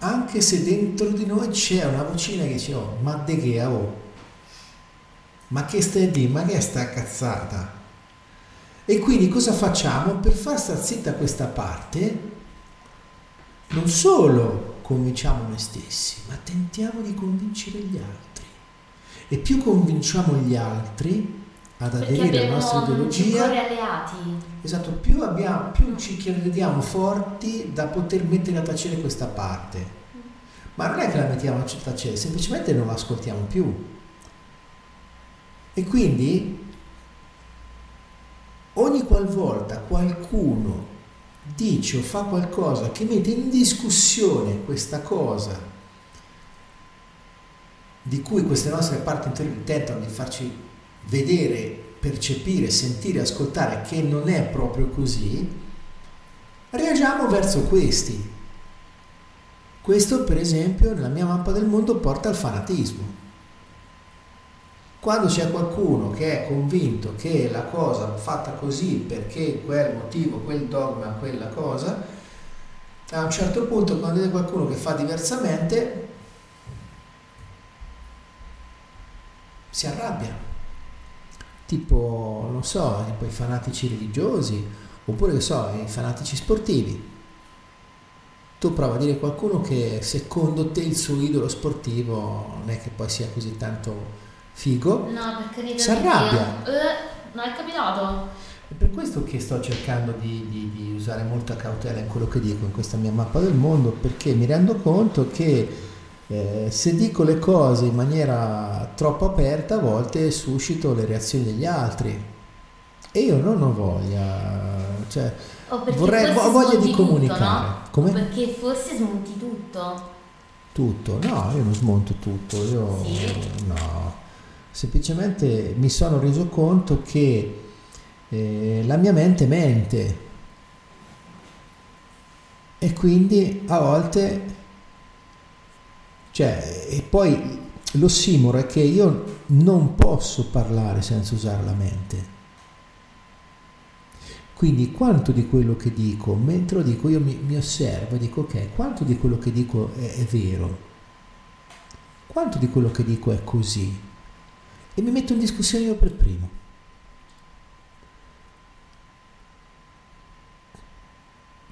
anche se dentro di noi c'è una vocina che dice, oh, ma de che, oh? Ma che stai lì? Ma che è sta cazzata? E quindi cosa facciamo? Per far star zitta questa parte, non solo convinciamo noi stessi, ma tentiamo di convincere gli altri. E più convinciamo gli altri ad aderire alla nostra ideologia, esatto, più, abbiamo, più ci crediamo forti da poter mettere a tacere questa parte. Ma non è che la mettiamo a tacere, semplicemente non la ascoltiamo più. E quindi ogni qualvolta qualcuno dice o fa qualcosa che mette in discussione questa cosa di cui queste nostre parti interiori tentano di farci vedere, percepire, sentire, ascoltare che non è proprio così, reagiamo verso questi. Questo per esempio nella mia mappa del mondo porta al fanatismo. Quando c'è qualcuno che è convinto che la cosa va fatta così perché quel motivo, quel dogma, quella cosa, a un certo punto quando vede qualcuno che fa diversamente, si arrabbia. Tipo, non so, tipo i fanatici religiosi, oppure che so, i fanatici sportivi. Tu prova a dire a qualcuno che secondo te il suo idolo sportivo non è che poi sia così tanto figo. No, perché si arrabbia. Eh, non è capitato. È per questo che sto cercando di, di, di usare molta cautela in quello che dico in questa mia mappa del mondo, perché mi rendo conto che eh, se dico le cose in maniera troppo aperta a volte suscito le reazioni degli altri e io non ho voglia, cioè, vorrei, ho voglia di comunicare. Tutto, no? Perché forse smonti tutto. Tutto? No, io non smonto tutto, io sì. no. Semplicemente mi sono reso conto che eh, la mia mente mente e quindi a volte cioè, e poi l'ossimoro è che io non posso parlare senza usare la mente. Quindi quanto di quello che dico, mentre lo dico io mi, mi osservo e dico ok, quanto di quello che dico è, è vero? Quanto di quello che dico è così? E mi metto in discussione io per primo.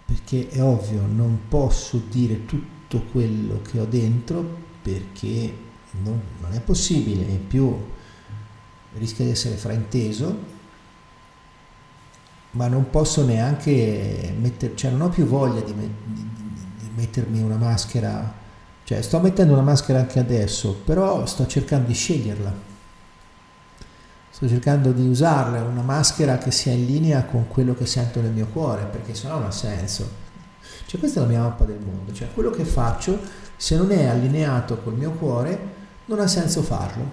Perché è ovvio, non posso dire tutto quello che ho dentro perché non, non è possibile, in più rischia di essere frainteso, ma non posso neanche mettere, cioè non ho più voglia di, di, di mettermi una maschera, cioè sto mettendo una maschera anche adesso, però sto cercando di sceglierla. Sto cercando di usarla, una maschera che sia in linea con quello che sento nel mio cuore, perché sennò non ha senso. Cioè questa è la mia mappa del mondo, cioè quello che faccio, se non è allineato col mio cuore, non ha senso farlo.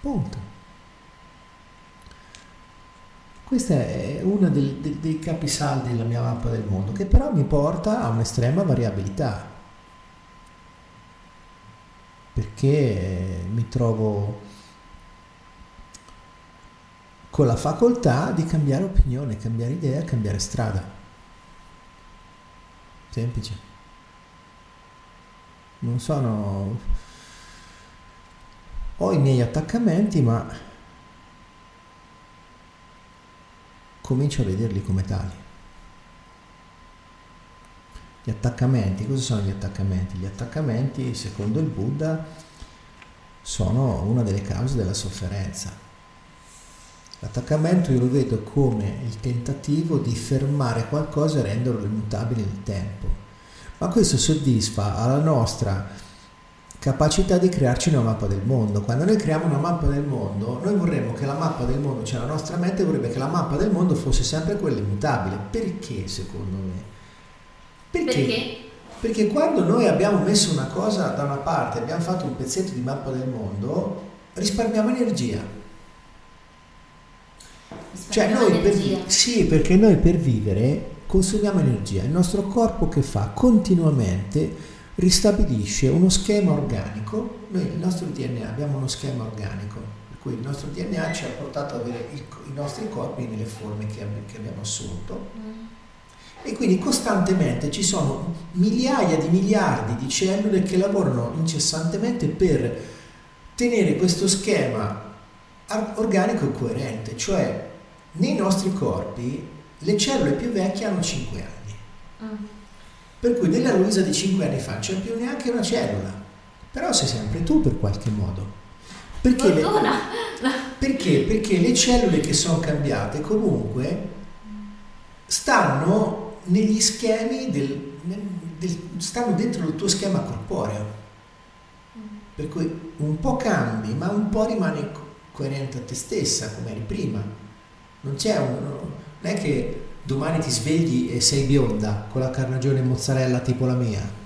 Punto. Questo è uno dei, dei, dei capisaldi della mia mappa del mondo, che però mi porta a un'estrema variabilità, perché mi trovo con la facoltà di cambiare opinione, cambiare idea, cambiare strada. Semplice. Non sono... Ho i miei attaccamenti, ma comincio a vederli come tali. Gli attaccamenti, cosa sono gli attaccamenti? Gli attaccamenti, secondo il Buddha, sono una delle cause della sofferenza. L'attaccamento io lo vedo come il tentativo di fermare qualcosa e renderlo immutabile nel tempo, ma questo soddisfa alla nostra capacità di crearci una mappa del mondo. Quando noi creiamo una mappa del mondo, noi vorremmo che la mappa del mondo, cioè la nostra mente vorrebbe che la mappa del mondo fosse sempre quella immutabile. Perché secondo me? Perché? Perché? Perché quando noi abbiamo messo una cosa da una parte, abbiamo fatto un pezzetto di mappa del mondo, risparmiamo energia. Cioè noi per, sì, perché noi per vivere consumiamo energia. Il nostro corpo che fa continuamente ristabilisce uno schema organico, noi il nostro DNA abbiamo uno schema organico, per cui il nostro DNA ci ha portato ad avere il, i nostri corpi nelle forme che, che abbiamo assunto mm. e quindi costantemente ci sono migliaia di miliardi di cellule che lavorano incessantemente per tenere questo schema organico coerente, cioè nei nostri corpi le cellule più vecchie hanno 5 anni. Mm per cui nella Luisa di 5 anni fa non c'è più neanche una cellula, però sei sempre tu per qualche modo. Perché le, perché? Perché le cellule che sono cambiate comunque stanno negli schemi del, del, stanno dentro il tuo schema corporeo. Per cui un po' cambi, ma un po' rimani coerente a te stessa come eri prima. Non c'è un, non è che domani ti svegli e sei bionda con la carnagione mozzarella tipo la mia.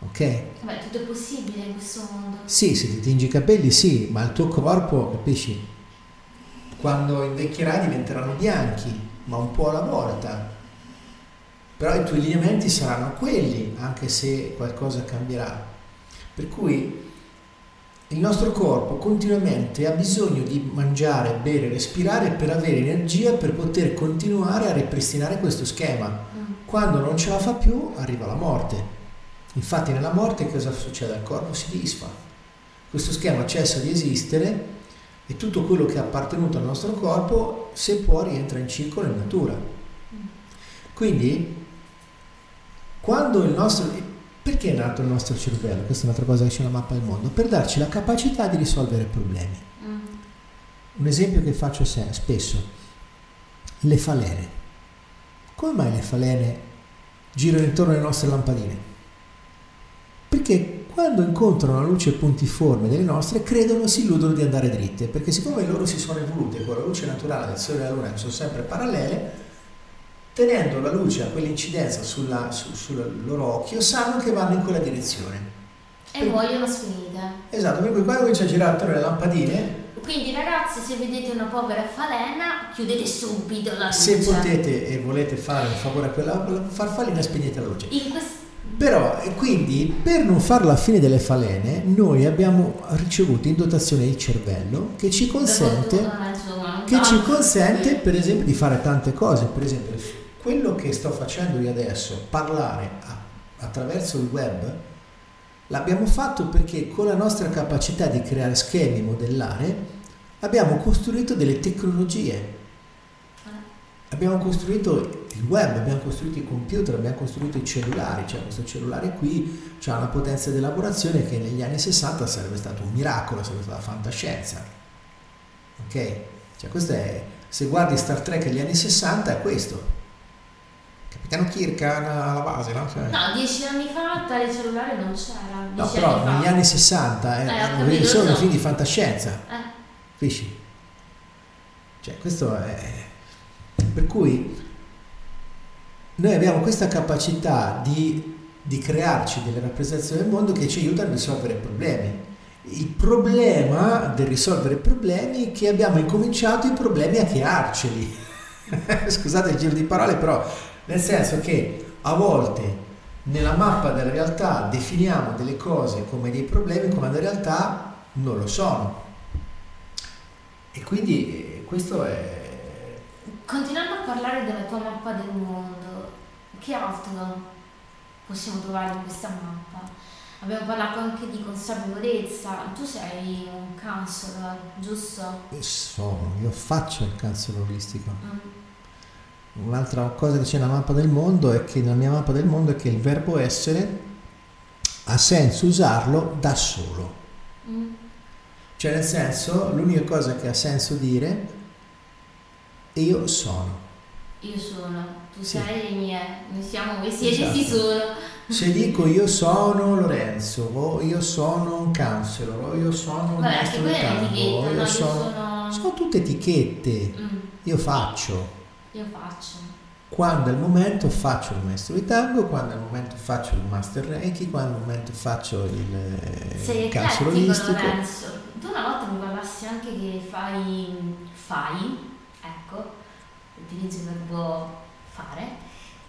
Ok? Tutto è possibile in questo mondo. Sì, se ti tingi i capelli sì, ma il tuo corpo, capisci? Quando invecchierai diventeranno bianchi, ma un po' alla volta. Però i tuoi lineamenti saranno quelli, anche se qualcosa cambierà. Per cui il nostro corpo continuamente ha bisogno di mangiare, bere, respirare per avere energia per poter continuare a ripristinare questo schema. Mm. Quando non ce la fa più arriva la morte. Infatti nella morte cosa succede? Il corpo si disfa. Questo schema cessa di esistere e tutto quello che è appartenuto al nostro corpo, se può, rientra in circolo in natura. Mm. Quindi, quando il nostro perché è nato il nostro cervello? Questa è un'altra cosa che c'è nella mappa del mondo. Per darci la capacità di risolvere problemi. Mm. Un esempio che faccio spesso, le falene. Come mai le falene girano intorno alle nostre lampadine? Perché quando incontrano la luce puntiforme delle nostre credono, si illudono di andare dritte, perché siccome loro si sono evolute con la luce naturale del Sole e della Luna, che sono sempre parallele, tenendo la luce a quell'incidenza sulla, su, sul loro occhio, sanno che vanno in quella direzione. E per... muoiono sfinite. Esatto, per cui quando comincia a girare attorno alle lampadine... Quindi ragazzi, se vedete una povera falena, chiudete subito la luce. Se potete e volete fare un favore a quella farfallina, spegnete la luce. Quest... Però, quindi, per non fare la fine delle falene, noi abbiamo ricevuto in dotazione il cervello che ci consente, che ci consente per esempio, di fare tante cose. Per esempio, quello che sto facendo io adesso, parlare a, attraverso il web, l'abbiamo fatto perché con la nostra capacità di creare schemi, modellare, abbiamo costruito delle tecnologie. Abbiamo costruito il web, abbiamo costruito i computer, abbiamo costruito i cellulari, cioè questo cellulare qui ha una potenza di elaborazione che negli anni 60 sarebbe stato un miracolo, sarebbe stata fantascienza. Ok? Cioè questo è, se guardi Star Trek negli anni 60 è questo, Capitano Kirk alla base, no? Cioè... No, dieci anni fa tale cellulare non c'era. No, però anni negli anni 60 eh, eh, eh sono so. film di fantascienza. Eh. Capisci? Cioè, questo è... Per cui noi abbiamo questa capacità di, di crearci delle rappresentazioni del mondo che ci aiutano a risolvere problemi. Il problema del risolvere problemi è che abbiamo incominciato i problemi a crearceli scusate il giro di parole, però nel senso che a volte nella mappa della realtà definiamo delle cose come dei problemi quando in realtà non lo sono. E quindi eh, questo è... Continuando a parlare della tua mappa del mondo, che altro possiamo trovare in questa mappa? Abbiamo parlato anche di consapevolezza, tu sei un counselor, giusto? Sono, io faccio il counselor olistico. Mm. Un'altra cosa che c'è nella mappa del mondo è che nella mia mappa del mondo è che il verbo essere ha senso usarlo da solo. Mm. Cioè nel senso, l'unica cosa che ha senso dire è io sono. Io sono, tu sì. sei e mie, noi siamo, voi siete, esatto. si sono. Se dico io sono Lorenzo, o io sono un counselor, o io sono un Vabbè, maestro di tango, io, no, sono... sono... sono... tutte etichette. Mm. Io faccio. Io faccio. Quando è il momento faccio il maestro di tango, quando è il momento faccio il master Reiki, quando è il momento faccio il, Sei il counselor Lorenzo. Tu una volta mi parlassi anche che fai, fai, ecco, utilizzo il verbo fare,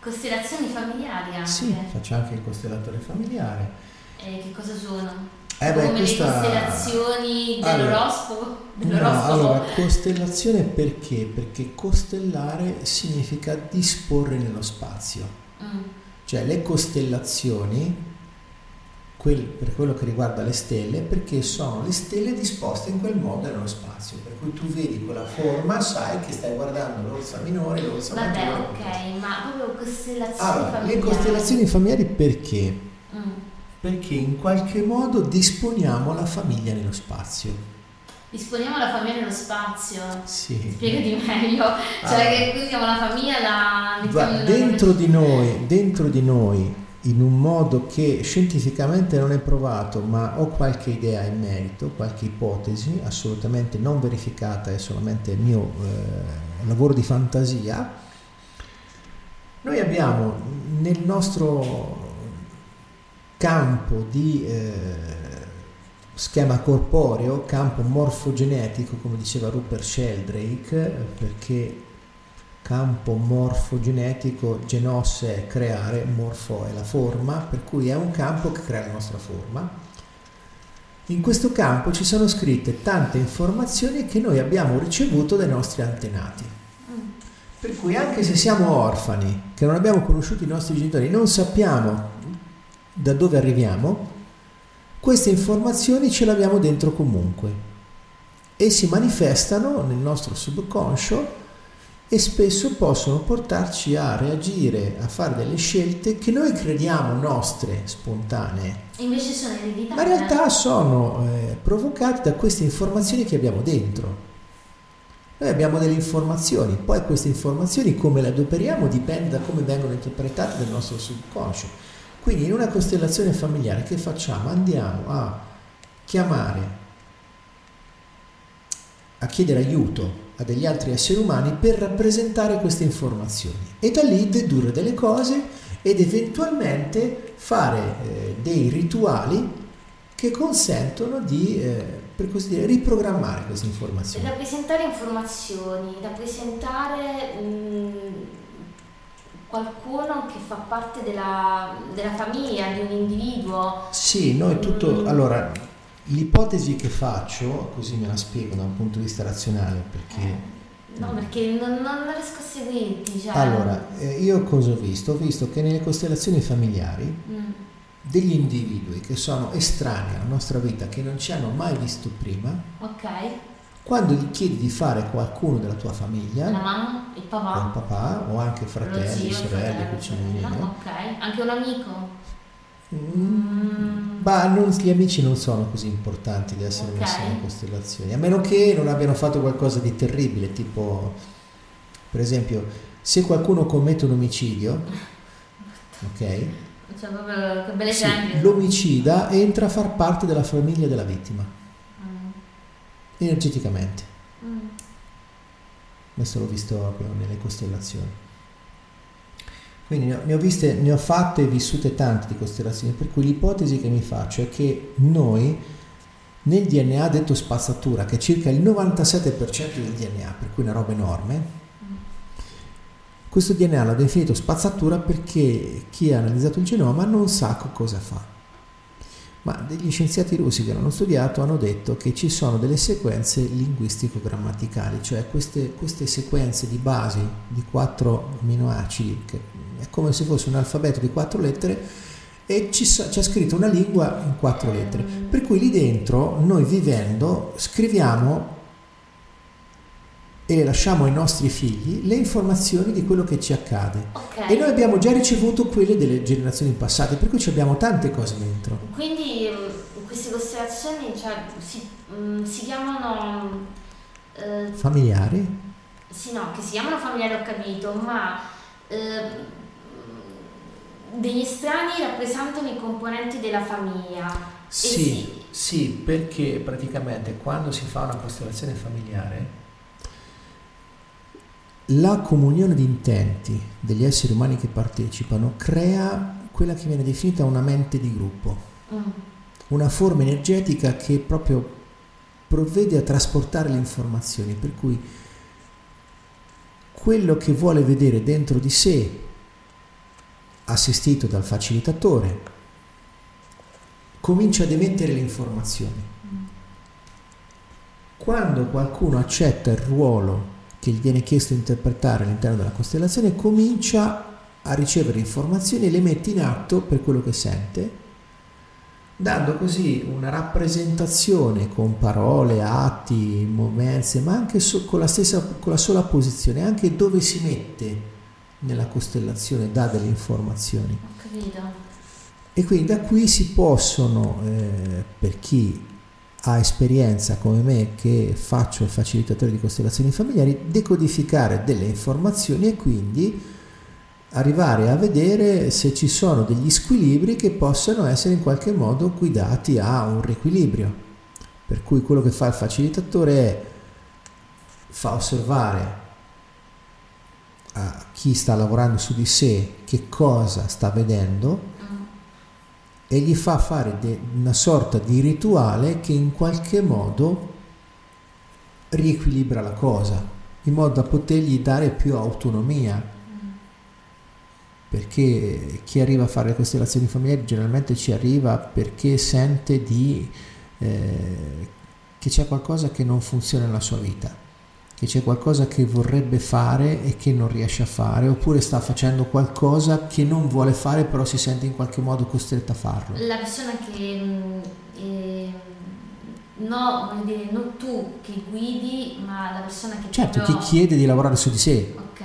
Costellazioni familiari anche? Sì, faccio anche il costellatore familiare. E che cosa sono? Eh beh, Come questa... le costellazioni dell'oroscopo? Allora, no, allora, costellazione perché? Perché costellare significa disporre nello spazio. Mm. Cioè le costellazioni quel, per quello che riguarda le stelle, perché sono le stelle disposte in quel modo nello spazio, per cui tu vedi quella forma, sai che stai guardando l'orsa minore, l'orsa Vabbè, maggiore. Vabbè, ok, ma proprio costellazioni allora, familiari. Le costellazioni familiari perché? Perché in qualche modo disponiamo la famiglia nello spazio. Disponiamo la famiglia nello spazio. Sì. Spiegati meglio. Cioè allora, che qui siamo la famiglia la mettiamo dentro di noi, dentro di noi in un modo che scientificamente non è provato, ma ho qualche idea in merito, qualche ipotesi, assolutamente non verificata, è solamente il mio eh, lavoro di fantasia. Noi abbiamo nel nostro campo di eh, schema corporeo, campo morfogenetico, come diceva Rupert Sheldrake, perché campo morfogenetico, genos è creare, morfo è la forma, per cui è un campo che crea la nostra forma. In questo campo ci sono scritte tante informazioni che noi abbiamo ricevuto dai nostri antenati. Per cui anche se siamo orfani, che non abbiamo conosciuto i nostri genitori, non sappiamo da dove arriviamo, queste informazioni ce le abbiamo dentro comunque e si manifestano nel nostro subconscio e spesso possono portarci a reagire, a fare delle scelte che noi crediamo nostre, spontanee. Invece sono ereditate. Ma in realtà sono eh, provocate da queste informazioni che abbiamo dentro. Noi abbiamo delle informazioni, poi queste informazioni come le adoperiamo dipende da come vengono interpretate dal nostro subconscio. Quindi in una costellazione familiare che facciamo? Andiamo a chiamare, a chiedere aiuto a degli altri esseri umani per rappresentare queste informazioni e da lì dedurre delle cose ed eventualmente fare eh, dei rituali che consentono di, eh, per così dire, riprogrammare queste informazioni. Rappresentare informazioni, rappresentare mh, mm, qualcuno che fa parte della, della, famiglia, di un individuo. Sì, noi tutto... Mm. Allora, L'ipotesi che faccio, così me la spiego da un punto di vista razionale, perché... Eh, no, perché non, non riesco a seguirti. Cioè... Allora, eh, io cosa ho visto? Ho visto che nelle costellazioni familiari mm. degli individui che sono estranei alla nostra vita, che non ci hanno mai visto prima, okay. Quando gli chiedi di fare qualcuno della tua famiglia, la mamma, il papà, il papà o anche fratelli, zio, sorelle, cugini, ok, anche un amico. Mm, ma non, gli amici non sono così importanti di essere okay. messi nelle costellazioni, a meno che non abbiano fatto qualcosa di terribile, tipo per esempio se qualcuno commette un omicidio, ok? Cioè, proprio, che belle sì, l'omicida entra a far parte della famiglia della vittima, mm. Energeticamente. Mm. Questo l'ho visto proprio nelle costellazioni. Quindi ne ho, viste, ne ho fatte e vissute tante di costellazioni, per cui l'ipotesi che mi faccio è che noi nel DNA detto spazzatura, che è circa il 97% del DNA, per cui una roba enorme, Questo DNA l'ha definito spazzatura perché chi ha analizzato il genoma non sa cosa fa. Ma degli scienziati russi che l'hanno studiato hanno detto che ci sono delle sequenze linguistico-grammaticali, cioè queste, queste sequenze di basi di quattro aminoacidi, che è come se fosse un alfabeto di quattro lettere, e ci, c'è scritto una lingua in quattro lettere. Per cui lì dentro, noi vivendo, scriviamo e lasciamo ai nostri figli le informazioni di quello che ci accade. Okay. E noi abbiamo già ricevuto quelle delle generazioni passate, per cui abbiamo tante cose dentro. Quindi mm, queste costellazioni cioè, si, mm, si, chiamano... Eh, familiari? Sì, no, che si chiamano familiari ho capito, ma... Eh, degli estranei rappresentano i componenti della famiglia. Sì, sì, sì, perché praticamente quando si fa una costellazione familiare la comunione di intenti degli esseri umani che partecipano crea quella che viene definita una mente di gruppo, mm. una forma energetica che proprio provvede a trasportare le informazioni, per cui quello che vuole vedere dentro di sé, assistito dal facilitatore, comincia ad emettere le informazioni. Mm. Quando qualcuno accetta il ruolo che gli viene chiesto di interpretare all'interno della costellazione, comincia a ricevere informazioni e le mette in atto per quello che sente, dando così una rappresentazione con parole, atti, movenze, ma anche so, con, la stessa, con la sola posizione, anche dove si mette nella costellazione dà delle informazioni. Ho capito. E quindi da qui si possono, eh, per chi ha esperienza come me che faccio il facilitatore di costellazioni familiari, decodificare delle informazioni e quindi arrivare a vedere se ci sono degli squilibri che possano essere in qualche modo guidati a un riequilibrio. Per cui quello che fa il facilitatore è fa osservare a chi sta lavorando su di sé che cosa sta vedendo e gli fa fare de- una sorta di rituale che in qualche modo riequilibra la cosa, in modo da potergli dare più autonomia. Perché chi arriva a fare le costellazioni familiari generalmente ci arriva perché sente di, eh, che c'è qualcosa che non funziona nella sua vita che c'è qualcosa che vorrebbe fare e che non riesce a fare, oppure sta facendo qualcosa che non vuole fare però si sente in qualche modo costretta a farlo. La persona che mm, eh, no, vuol dire non tu che guidi, ma la persona che Certo, proprio... chi chiede di lavorare su di sé. Ok.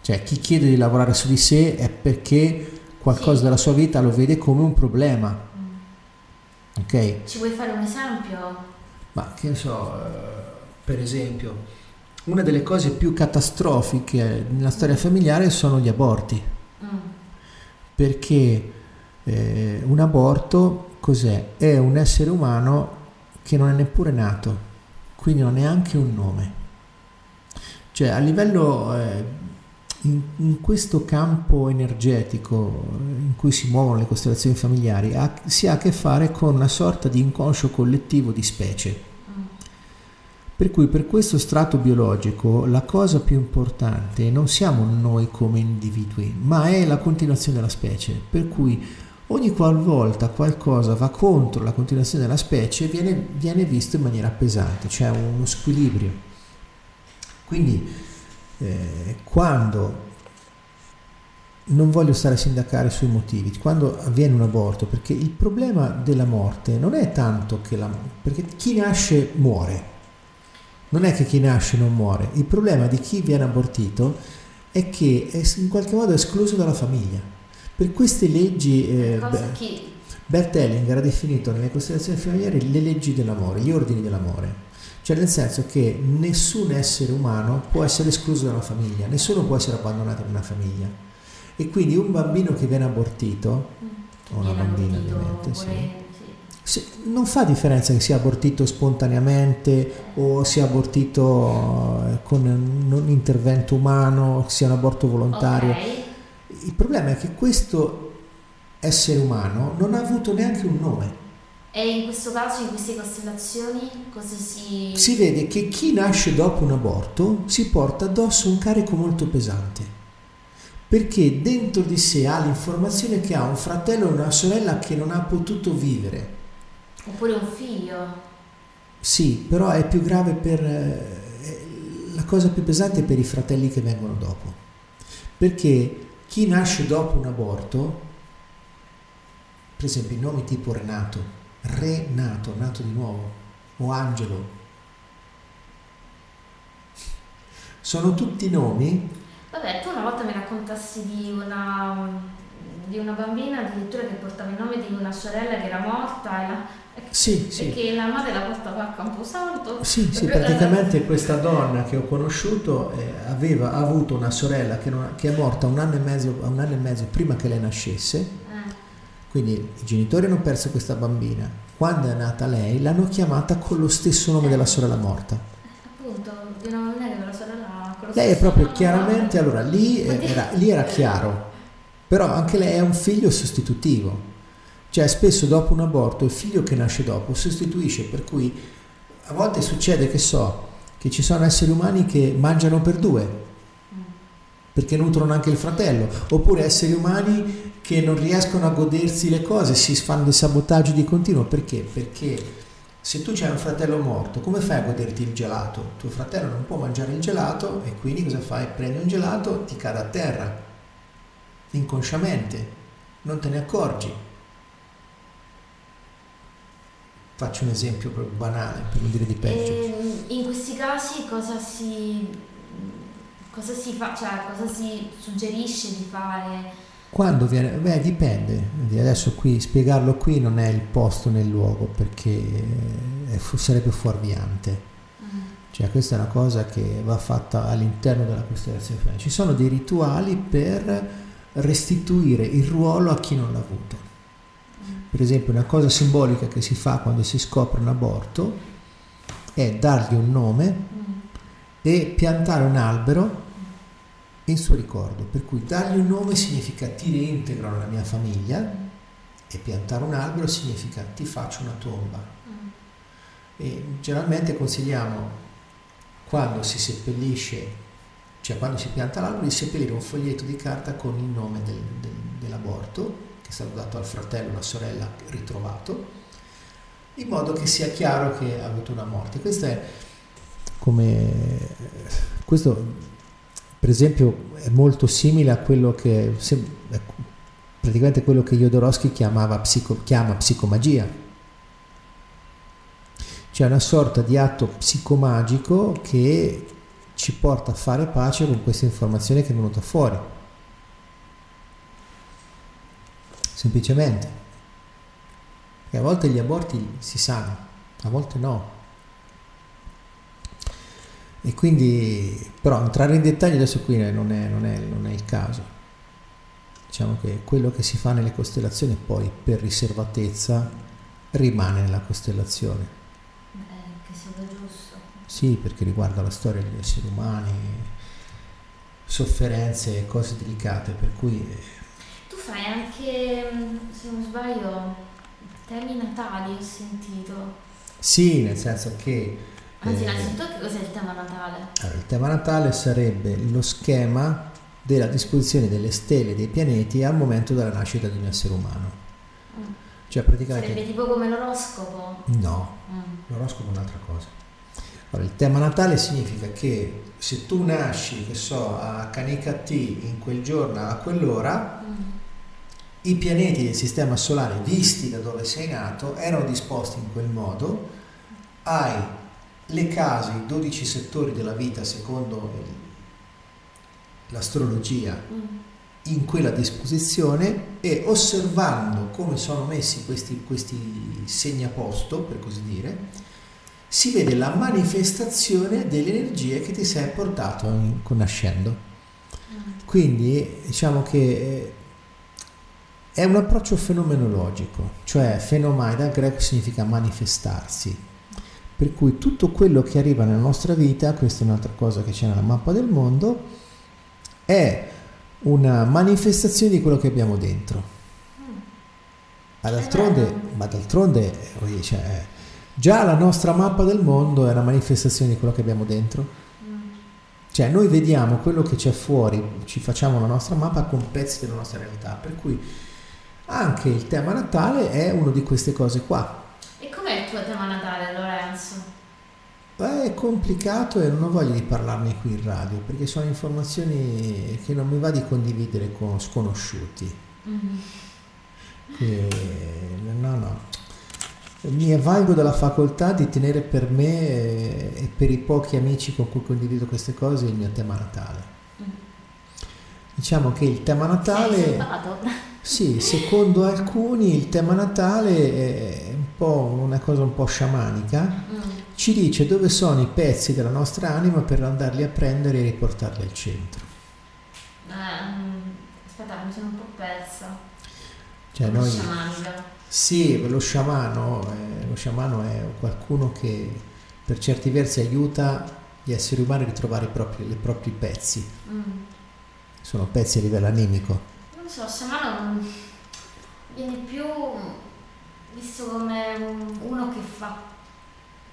Cioè, chi chiede di lavorare su di sé è perché qualcosa sì. della sua vita lo vede come un problema. Mm. Ok? Ci vuoi fare un esempio? Ma che ne so, eh, per esempio una delle cose più catastrofiche nella storia familiare sono gli aborti. Mm. Perché eh, un aborto cos'è? È un essere umano che non è neppure nato, quindi non ha neanche un nome. Cioè a livello, eh, in, in, questo campo energetico in cui si muovono le costellazioni familiari, ha, si ha a che fare con una sorta di inconscio collettivo di specie per cui per questo strato biologico la cosa più importante non siamo noi come individui, ma è la continuazione della specie. Per cui ogni qualvolta qualcosa va contro la continuazione della specie viene, viene visto in maniera pesante, c'è cioè uno squilibrio. Quindi eh, quando non voglio stare a sindacare sui motivi, quando avviene un aborto, perché il problema della morte non è tanto che la... perché chi nasce muore, non è che chi nasce non muore, il problema di chi viene abortito è che è in qualche modo escluso dalla famiglia. Per queste leggi, eh, Bert Hellinger ha definito nelle costellazioni familiari le leggi dell'amore, gli ordini dell'amore. Cioè nel senso che nessun essere umano può essere escluso dalla famiglia, nessuno può essere abbandonato in una famiglia. E quindi un bambino che viene abortito, mm. o una bambina ovviamente, sì, non fa differenza che sia abortito spontaneamente o sia abortito eh, con un intervento umano, sia un aborto volontario. Okay. Il problema è che questo essere umano non ha avuto neanche un nome. E in questo caso, in queste costellazioni, cosa si... Si vede che chi nasce dopo un aborto si porta addosso un carico molto pesante. perché dentro di sé ha l'informazione che ha un fratello e una sorella che non ha potuto vivere. Oppure un figlio. Sì, però è più grave per... Eh, la cosa più pesante è per i fratelli che vengono dopo. Perché chi nasce dopo un aborto, per esempio i nomi tipo Renato, Renato, nato di nuovo, o Angelo, sono tutti nomi Vabbè, tu una volta mi raccontassi di una, di una bambina addirittura che portava il nome di una sorella che era morta e la, sì, sì. Perché la madre la portava a Camposanto. Sì, sì, praticamente questa donna che ho conosciuto eh, aveva avuto una sorella che, non, che, è morta un anno, e mezzo, un anno e mezzo prima che lei nascesse. Eh. Quindi i genitori hanno perso questa bambina. Quando è nata lei l'hanno chiamata con lo stesso nome eh. della sorella morta. Appunto, non è che la sorella lei è proprio chiaramente, allora lì era, lì era chiaro, però anche lei è un figlio sostitutivo. Cioè spesso dopo un aborto il figlio che nasce dopo sostituisce, per cui a volte succede che so che ci sono esseri umani che mangiano per due perché nutrono anche il fratello, oppure esseri umani che non riescono a godersi le cose, si fanno dei sabotaggi di continuo, perché? Perché se tu c'hai un fratello morto, come fai a goderti il gelato? Tuo fratello non può mangiare il gelato e quindi cosa fai? Prendi un gelato, ti cade a terra, inconsciamente, non te ne accorgi. Faccio un esempio proprio banale per non dire di peggio. E ehm, in questi casi cosa si, cosa si fa, cioè cosa si suggerisce di fare? Quando viene, beh dipende, adesso qui spiegarlo qui non è il posto nel luogo perché è, sarebbe fuorviante. Mm. Cioè questa è una cosa che va fatta all'interno della costellazione. Ci sono dei rituali per restituire il ruolo a chi non l'ha avuto. Per esempio una cosa simbolica che si fa quando si scopre un aborto è dargli un nome e piantare un albero in suo ricordo, per cui dargli un nome significa ti reintegro nella mia famiglia e piantare un albero significa ti faccio una tomba. E generalmente consigliamo quando si seppellisce, cioè quando si pianta l'albero, di seppellire un foglietto di carta con il nome del, del, dell'aborto, che è stato dato al fratello o alla sorella ritrovato, in modo che sia chiaro che ha avuto una morte. Questo è come questo per esempio è molto simile a quello che praticamente quello che Jodorowsky psico, chiama psicomagia cioè una sorta di atto psicomagico che ci porta a fare pace con questa informazione che è venuta fuori semplicemente e a volte gli aborti si sanno a volte no e quindi, però entrare in dettaglio adesso qui non è, non è, non è il caso. Diciamo che quello che si fa nelle costellazioni poi per riservatezza rimane nella costellazione. Beh, che sia giusto. Sì, perché riguarda la storia degli esseri umani, sofferenze e cose delicate, per cui... Tu fai anche, se non sbaglio, temi natali, ho sentito. Sì, nel senso che Anzi, innanzitutto che cos'è il tema natale? Allora, il tema natale sarebbe lo schema della disposizione delle stelle e dei pianeti al momento della nascita di un essere umano. Mm. Cioè praticamente... Sarebbe tipo come l'oroscopo? No, mm. l'oroscopo è un'altra cosa. Allora, il tema natale significa che se tu nasci, che so, a Canicati in quel giorno, a quell'ora, mm. i pianeti del sistema solare, visti da dove sei nato, erano disposti in quel modo, hai le case, i 12 settori della vita secondo l'astrologia mm. in quella disposizione e osservando come sono messi questi, questi segnaposto, per così dire, si vede la manifestazione delle energie che ti sei portato in, nascendo. Mm. Quindi diciamo che eh, è un approccio fenomenologico, cioè fenomai dal greco significa manifestarsi, per cui tutto quello che arriva nella nostra vita, questa è un'altra cosa che c'è nella mappa del mondo, è una manifestazione di quello che abbiamo dentro. Ma d'altronde, ma d'altronde cioè, già la nostra mappa del mondo è una manifestazione di quello che abbiamo dentro. Cioè noi vediamo quello che c'è fuori, ci facciamo la nostra mappa con pezzi della nostra realtà, per cui anche il tema Natale è una di queste cose qua. E com'è il tuo tema Natale, Lorenzo? Beh, è complicato e non ho voglia di parlarne qui in radio perché sono informazioni che non mi va di condividere con sconosciuti. Mm-hmm. Che, no, no. Mi avvalgo della facoltà di tenere per me e per i pochi amici con cui condivido queste cose il mio tema Natale. Mm. Diciamo che il tema Natale... Sì, secondo alcuni il tema Natale è un po' una cosa un po' sciamanica. Mm ci dice dove sono i pezzi della nostra anima per andarli a prendere e riportarli al centro. Eh, aspetta, mi sono un po' persa. Cioè noi, sciamanica. Sì, lo sciamano, eh, lo sciamano è qualcuno che per certi versi aiuta gli esseri umani a ritrovare i propri, i propri pezzi. Mm. Sono pezzi a livello animico. Non so, sciamano viene più visto come uno che fa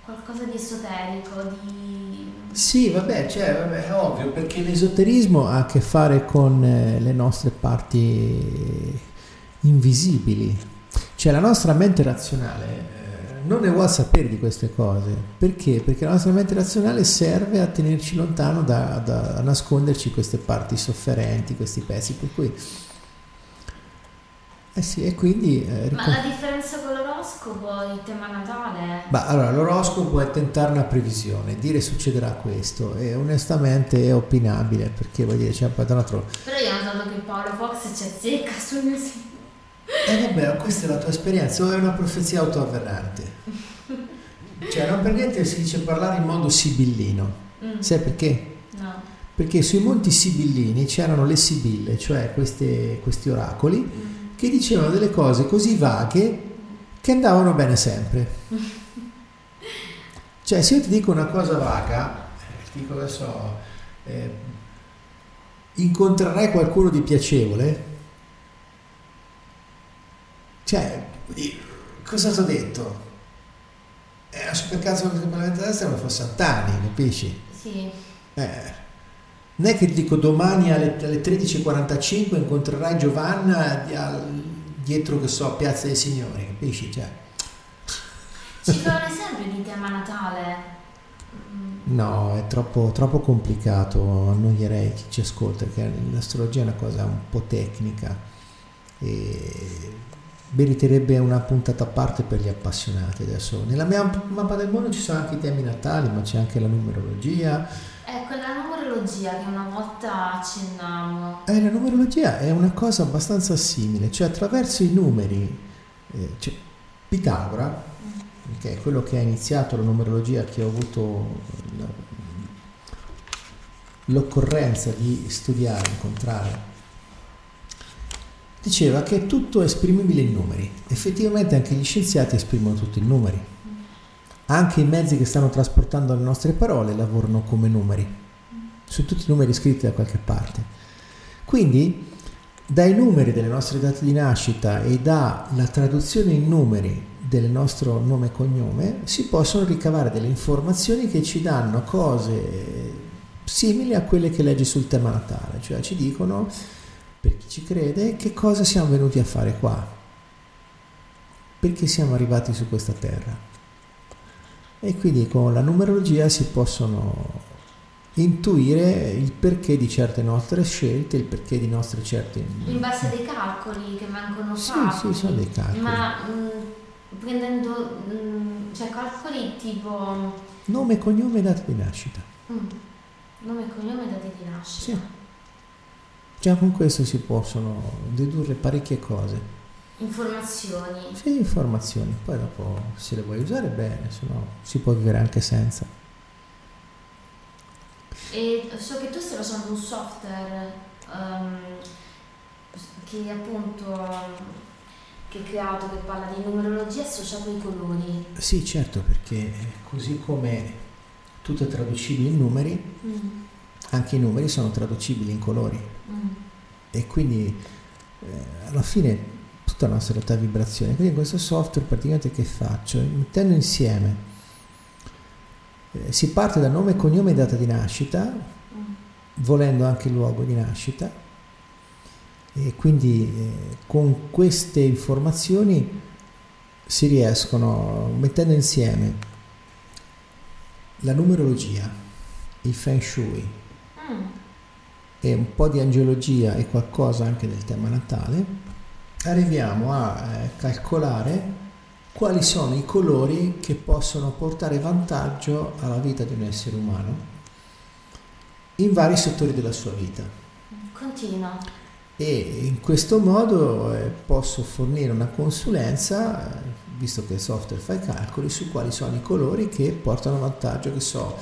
qualcosa di esoterico, di... Sì, vabbè, cioè, vabbè, è ovvio, perché l'esoterismo ha a che fare con eh, le nostre parti invisibili. Cioè la nostra mente razionale eh, non ne vuole sapere di queste cose. Perché? Perché la nostra mente razionale serve a tenerci lontano da, da a nasconderci queste parti sofferenti, questi pezzi. Per cui eh sì, e quindi... Eh, Ma la differenza con l'oroscopo, il tema natale? Bah, allora, l'oroscopo è tentare una previsione, dire succederà questo e onestamente è opinabile perché vuol dire c'è un altro... Però io ho notato che Paolo Fox c'è zecca sul mio sito. Eh vabbè, questa è la tua esperienza o è una profezia autoavverrante? cioè, non per niente si dice parlare in modo sibillino. Mm. Sai perché? No. Perché sui monti sibillini c'erano le sibille, cioè queste, questi oracoli. Mm che dicevano delle cose così vaghe che andavano bene sempre. Cioè, se io ti dico una cosa vaga, eh, ti dico adesso, eh, incontrerai qualcuno di piacevole? Cioè, cosa ti ho detto? Eh, per caso che il Parlamento destra non fosse Santani, capisci? Sì. Eh, non è che dico domani alle, alle 13.45 incontrerai Giovanna dietro, che so, Piazza dei Signori, capisci? Cioè. Ci fa un esempio di tema Natale? No, è troppo, troppo complicato, annoierei chi ci ascolta, perché l'astrologia è una cosa un po' tecnica e meriterebbe una puntata a parte per gli appassionati. Adesso nella mia mappa del mondo ci sono anche i temi natali, ma c'è anche la numerologia. Ecco, la numerologia che una volta accennavamo. Eh, la numerologia è una cosa abbastanza simile, cioè attraverso i numeri, eh, cioè, Pitagora, mm. che è quello che ha iniziato la numerologia, che ho avuto la, l'occorrenza di studiare, incontrare, diceva che tutto è esprimibile in numeri. Effettivamente anche gli scienziati esprimono tutto in numeri. Anche i mezzi che stanno trasportando le nostre parole lavorano come numeri. Sono tutti numeri scritti da qualche parte. Quindi dai numeri delle nostre date di nascita e dalla traduzione in numeri del nostro nome e cognome si possono ricavare delle informazioni che ci danno cose simili a quelle che leggi sul tema natale, cioè ci dicono per chi ci crede, che cosa siamo venuti a fare qua? Perché siamo arrivati su questa terra? E quindi con la numerologia si possono intuire il perché di certe nostre scelte, il perché di nostre certe... In base a dei calcoli che vengono fatti. Sì, sì, sono dei calcoli. Ma mh, mm, prendendo, mh, mm, cioè calcoli tipo... Nome, cognome e data di nascita. Mm. Nome, cognome e data di nascita. Sì. Già con questo si possono dedurre parecchie cose. Informazioni. Sì, informazioni. Poi dopo se le vuoi usare bene, se no si può vivere anche senza. E so che tu stai usando un software um, che appunto che hai creato che parla di numerologia associata ai colori. Sì, certo, perché così come tutto è traducibile in numeri, mm anche i numeri sono traducibili in colori mm. e quindi eh, alla fine tutta la nostra realtà è vibrazione. Quindi in questo software praticamente che faccio? Mettendo insieme, eh, si parte da nome, cognome e data di nascita, mm. volendo anche il luogo di nascita. E quindi eh, con queste informazioni si riescono, mettendo insieme la numerologia, il feng shui mm. E un po' di angiologia e qualcosa anche del tema natale, arriviamo a eh, calcolare quali sono i colori che possono portare vantaggio alla vita di un essere umano in vari settori della sua vita. Continua. E in questo modo eh, posso fornire una consulenza, eh, visto che il software fa i calcoli, su quali sono i colori che portano vantaggio, che so,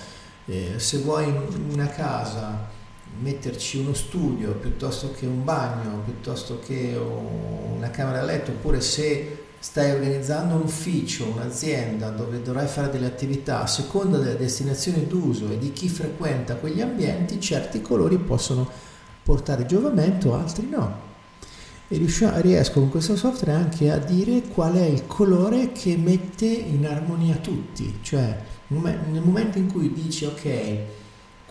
eh, se vuoi in una casa metterci uno studio piuttosto che un bagno, piuttosto che una camera da letto, oppure se stai organizzando un ufficio, un'azienda dove dovrai fare delle attività a seconda della destinazione d'uso e di chi frequenta quegli ambienti, certi colori possono portare giovamento, altri no. E riesco con questo software anche a dire qual è il colore che mette in armonia tutti, cioè nel momento in cui dici ok,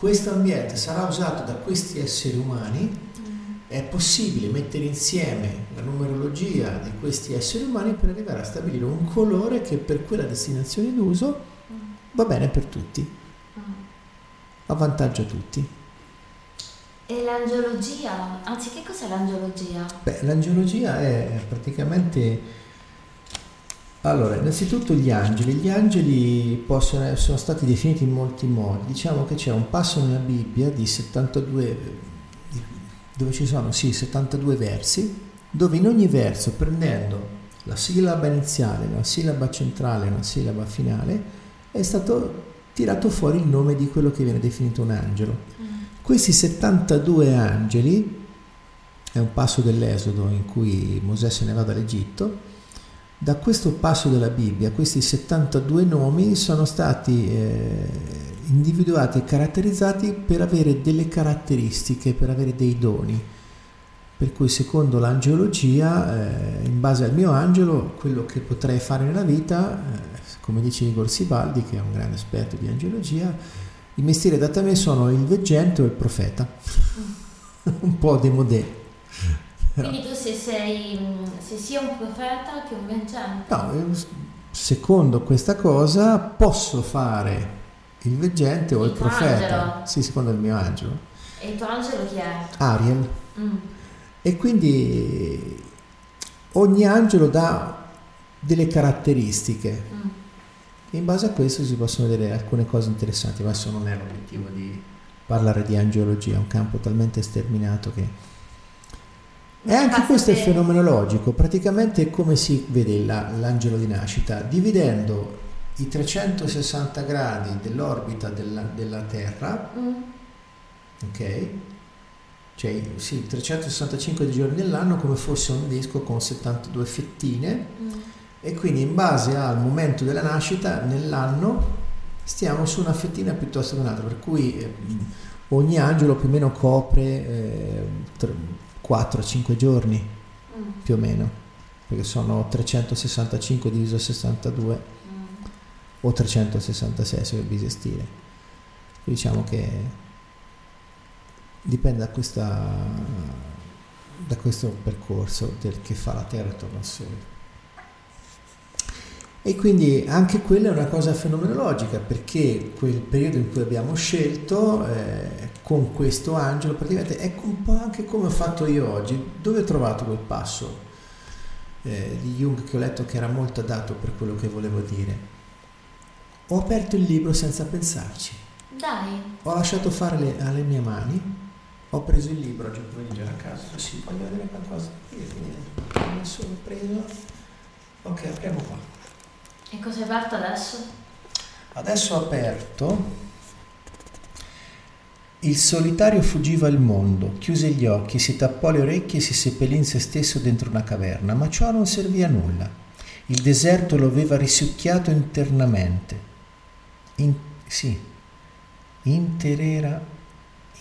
questo ambiente sarà usato da questi esseri umani, è possibile mettere insieme la numerologia di questi esseri umani per arrivare a stabilire un colore che per quella destinazione d'uso va bene per tutti, avvantaggia tutti. E l'angiologia, anzi che cos'è l'angiologia? Beh, l'angiologia è praticamente... Allora, innanzitutto gli angeli. Gli angeli possono, sono stati definiti in molti modi. Diciamo che c'è un passo nella Bibbia di 72 dove ci sono sì 72 versi, dove in ogni verso prendendo la sillaba iniziale, la sillaba centrale e la sillaba finale è stato tirato fuori il nome di quello che viene definito un angelo. Mm. Questi 72 angeli, è un passo dell'Esodo in cui Mosè se ne va dall'Egitto, da questo passo della Bibbia, questi 72 nomi sono stati eh, individuati e caratterizzati per avere delle caratteristiche, per avere dei doni. Per cui secondo l'angiologia, eh, in base al mio angelo, quello che potrei fare nella vita, eh, come dice Igor Sibaldi, che è un grande esperto di angiologia, i mestieri adatti a me sono il veggente o il profeta. un po' di modè. Quindi tu se sei, se sia un profeta che un veggente? No, eh, secondo questa cosa posso fare il veggente o il, il profeta. Angelo. Sì, secondo il mio angelo. E il tuo angelo chi è? Ariel. Mm. E quindi ogni angelo dà delle caratteristiche. Mm. In base a questo si possono vedere alcune cose interessanti, ma adesso non è l'obiettivo di parlare di angiologia, è un campo talmente sterminato che... E anche questo è fenomenologico, praticamente come si vede la, l'angelo di nascita, dividendo i 360 gradi dell'orbita della, della Terra, mm. ok? Cioè sì, 365 giorni dell'anno come fosse un disco con 72 fettine mm. e quindi in base al momento della nascita nell'anno stiamo su una fettina piuttosto che un'altra, per cui eh, ogni angelo più o meno copre eh, 4-5 giorni mm. più o meno, perché sono 365 diviso 62 o 366 se bisestire. Diciamo che dipende da, questa, da questo percorso del che fa la Terra attorno al Sole. E quindi anche quella è una cosa fenomenologica perché quel periodo in cui abbiamo scelto eh, con questo angelo praticamente è un po' anche come ho fatto io oggi. Dove ho trovato quel passo eh, di Jung che ho letto che era molto adatto per quello che volevo dire? Ho aperto il libro senza pensarci. Dai. Ho lasciato fare le, alle mie mani, ho preso il libro oggi pomeriggio a casa, così voglio vedere qualcosa. Io mi sono preso. Ok, apriamo qua. E cosa hai aperto adesso? Adesso ho aperto. Il solitario fuggiva il mondo, chiuse gli occhi, si tappò le orecchie e si seppellì in se stesso dentro una caverna, ma ciò non servì a nulla. Il deserto lo aveva risucchiato internamente in, sì, interera,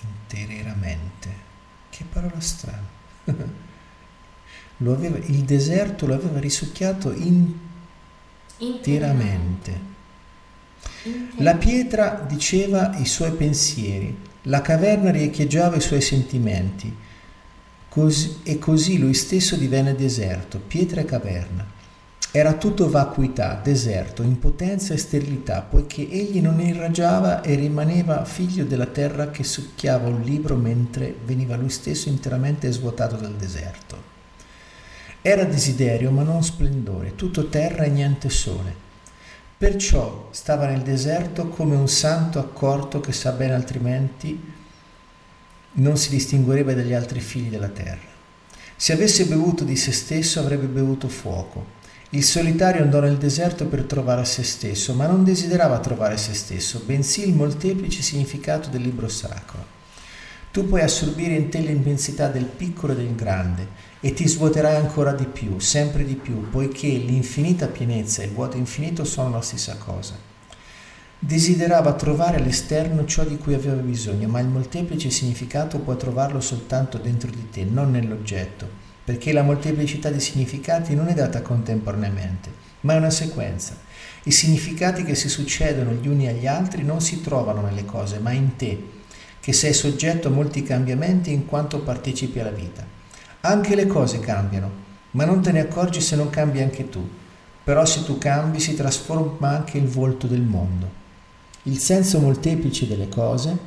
intereramente. Che parola strana. aveva, il deserto lo aveva risucchiato in, interamente. La pietra diceva i suoi pensieri, La caverna riecheggiava i suoi sentimenti così, e così lui stesso divenne deserto, pietra e caverna. Era tutto vacuità, deserto, impotenza e sterilità, poiché egli non irraggiava e rimaneva figlio della terra che succhiava un libro mentre veniva lui stesso interamente svuotato dal deserto. Era desiderio ma non splendore, tutto terra e niente sole. Perciò stava nel deserto come un santo accorto che sa bene altrimenti non si distinguerebbe dagli altri figli della terra. Se avesse bevuto di se stesso avrebbe bevuto fuoco. Il solitario andò nel deserto per trovare se stesso, ma non desiderava trovare se stesso, bensì il molteplice significato del libro sacro. Tu puoi assorbire in te l'immensità del piccolo e del grande e ti svuoterai ancora di più, sempre di più, poiché l'infinita pienezza e il vuoto infinito sono la stessa cosa. Desiderava trovare all'esterno ciò di cui aveva bisogno, ma il molteplice significato puoi trovarlo soltanto dentro di te, non nell'oggetto, perché la molteplicità di significati non è data contemporaneamente, ma è una sequenza. I significati che si succedono gli uni agli altri non si trovano nelle cose, ma in te, che sei soggetto a molti cambiamenti in quanto partecipi alla vita. Anche le cose cambiano, ma non te ne accorgi se non cambi anche tu. Però se tu cambi si trasforma anche il volto del mondo. Il senso molteplice delle cose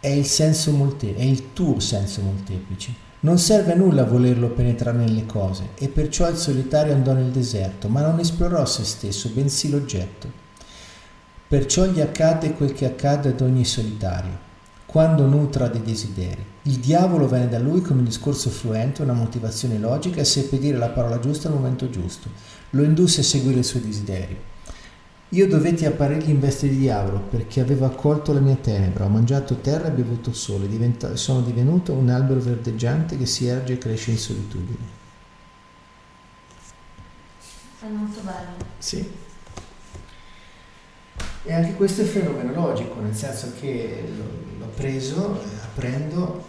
è il, senso molte- è il tuo senso molteplice. Non serve a nulla volerlo penetrare nelle cose, e perciò il solitario andò nel deserto, ma non esplorò se stesso, bensì l'oggetto. Perciò gli accade quel che accade ad ogni solitario quando nutra dei desideri. Il diavolo venne da lui come un discorso fluente, una motivazione logica e seppe dire la parola giusta al momento giusto. Lo indusse a seguire i suoi desideri. Io dovetti apparirgli in veste di diavolo perché avevo accolto la mia tenebra, ho mangiato terra e bevuto sole, diventa- sono divenuto un albero verdeggiante che si erge e cresce in solitudine. È molto bello. Sì. E anche questo è fenomenologico, nel senso che l'ho, preso, eh, apprendo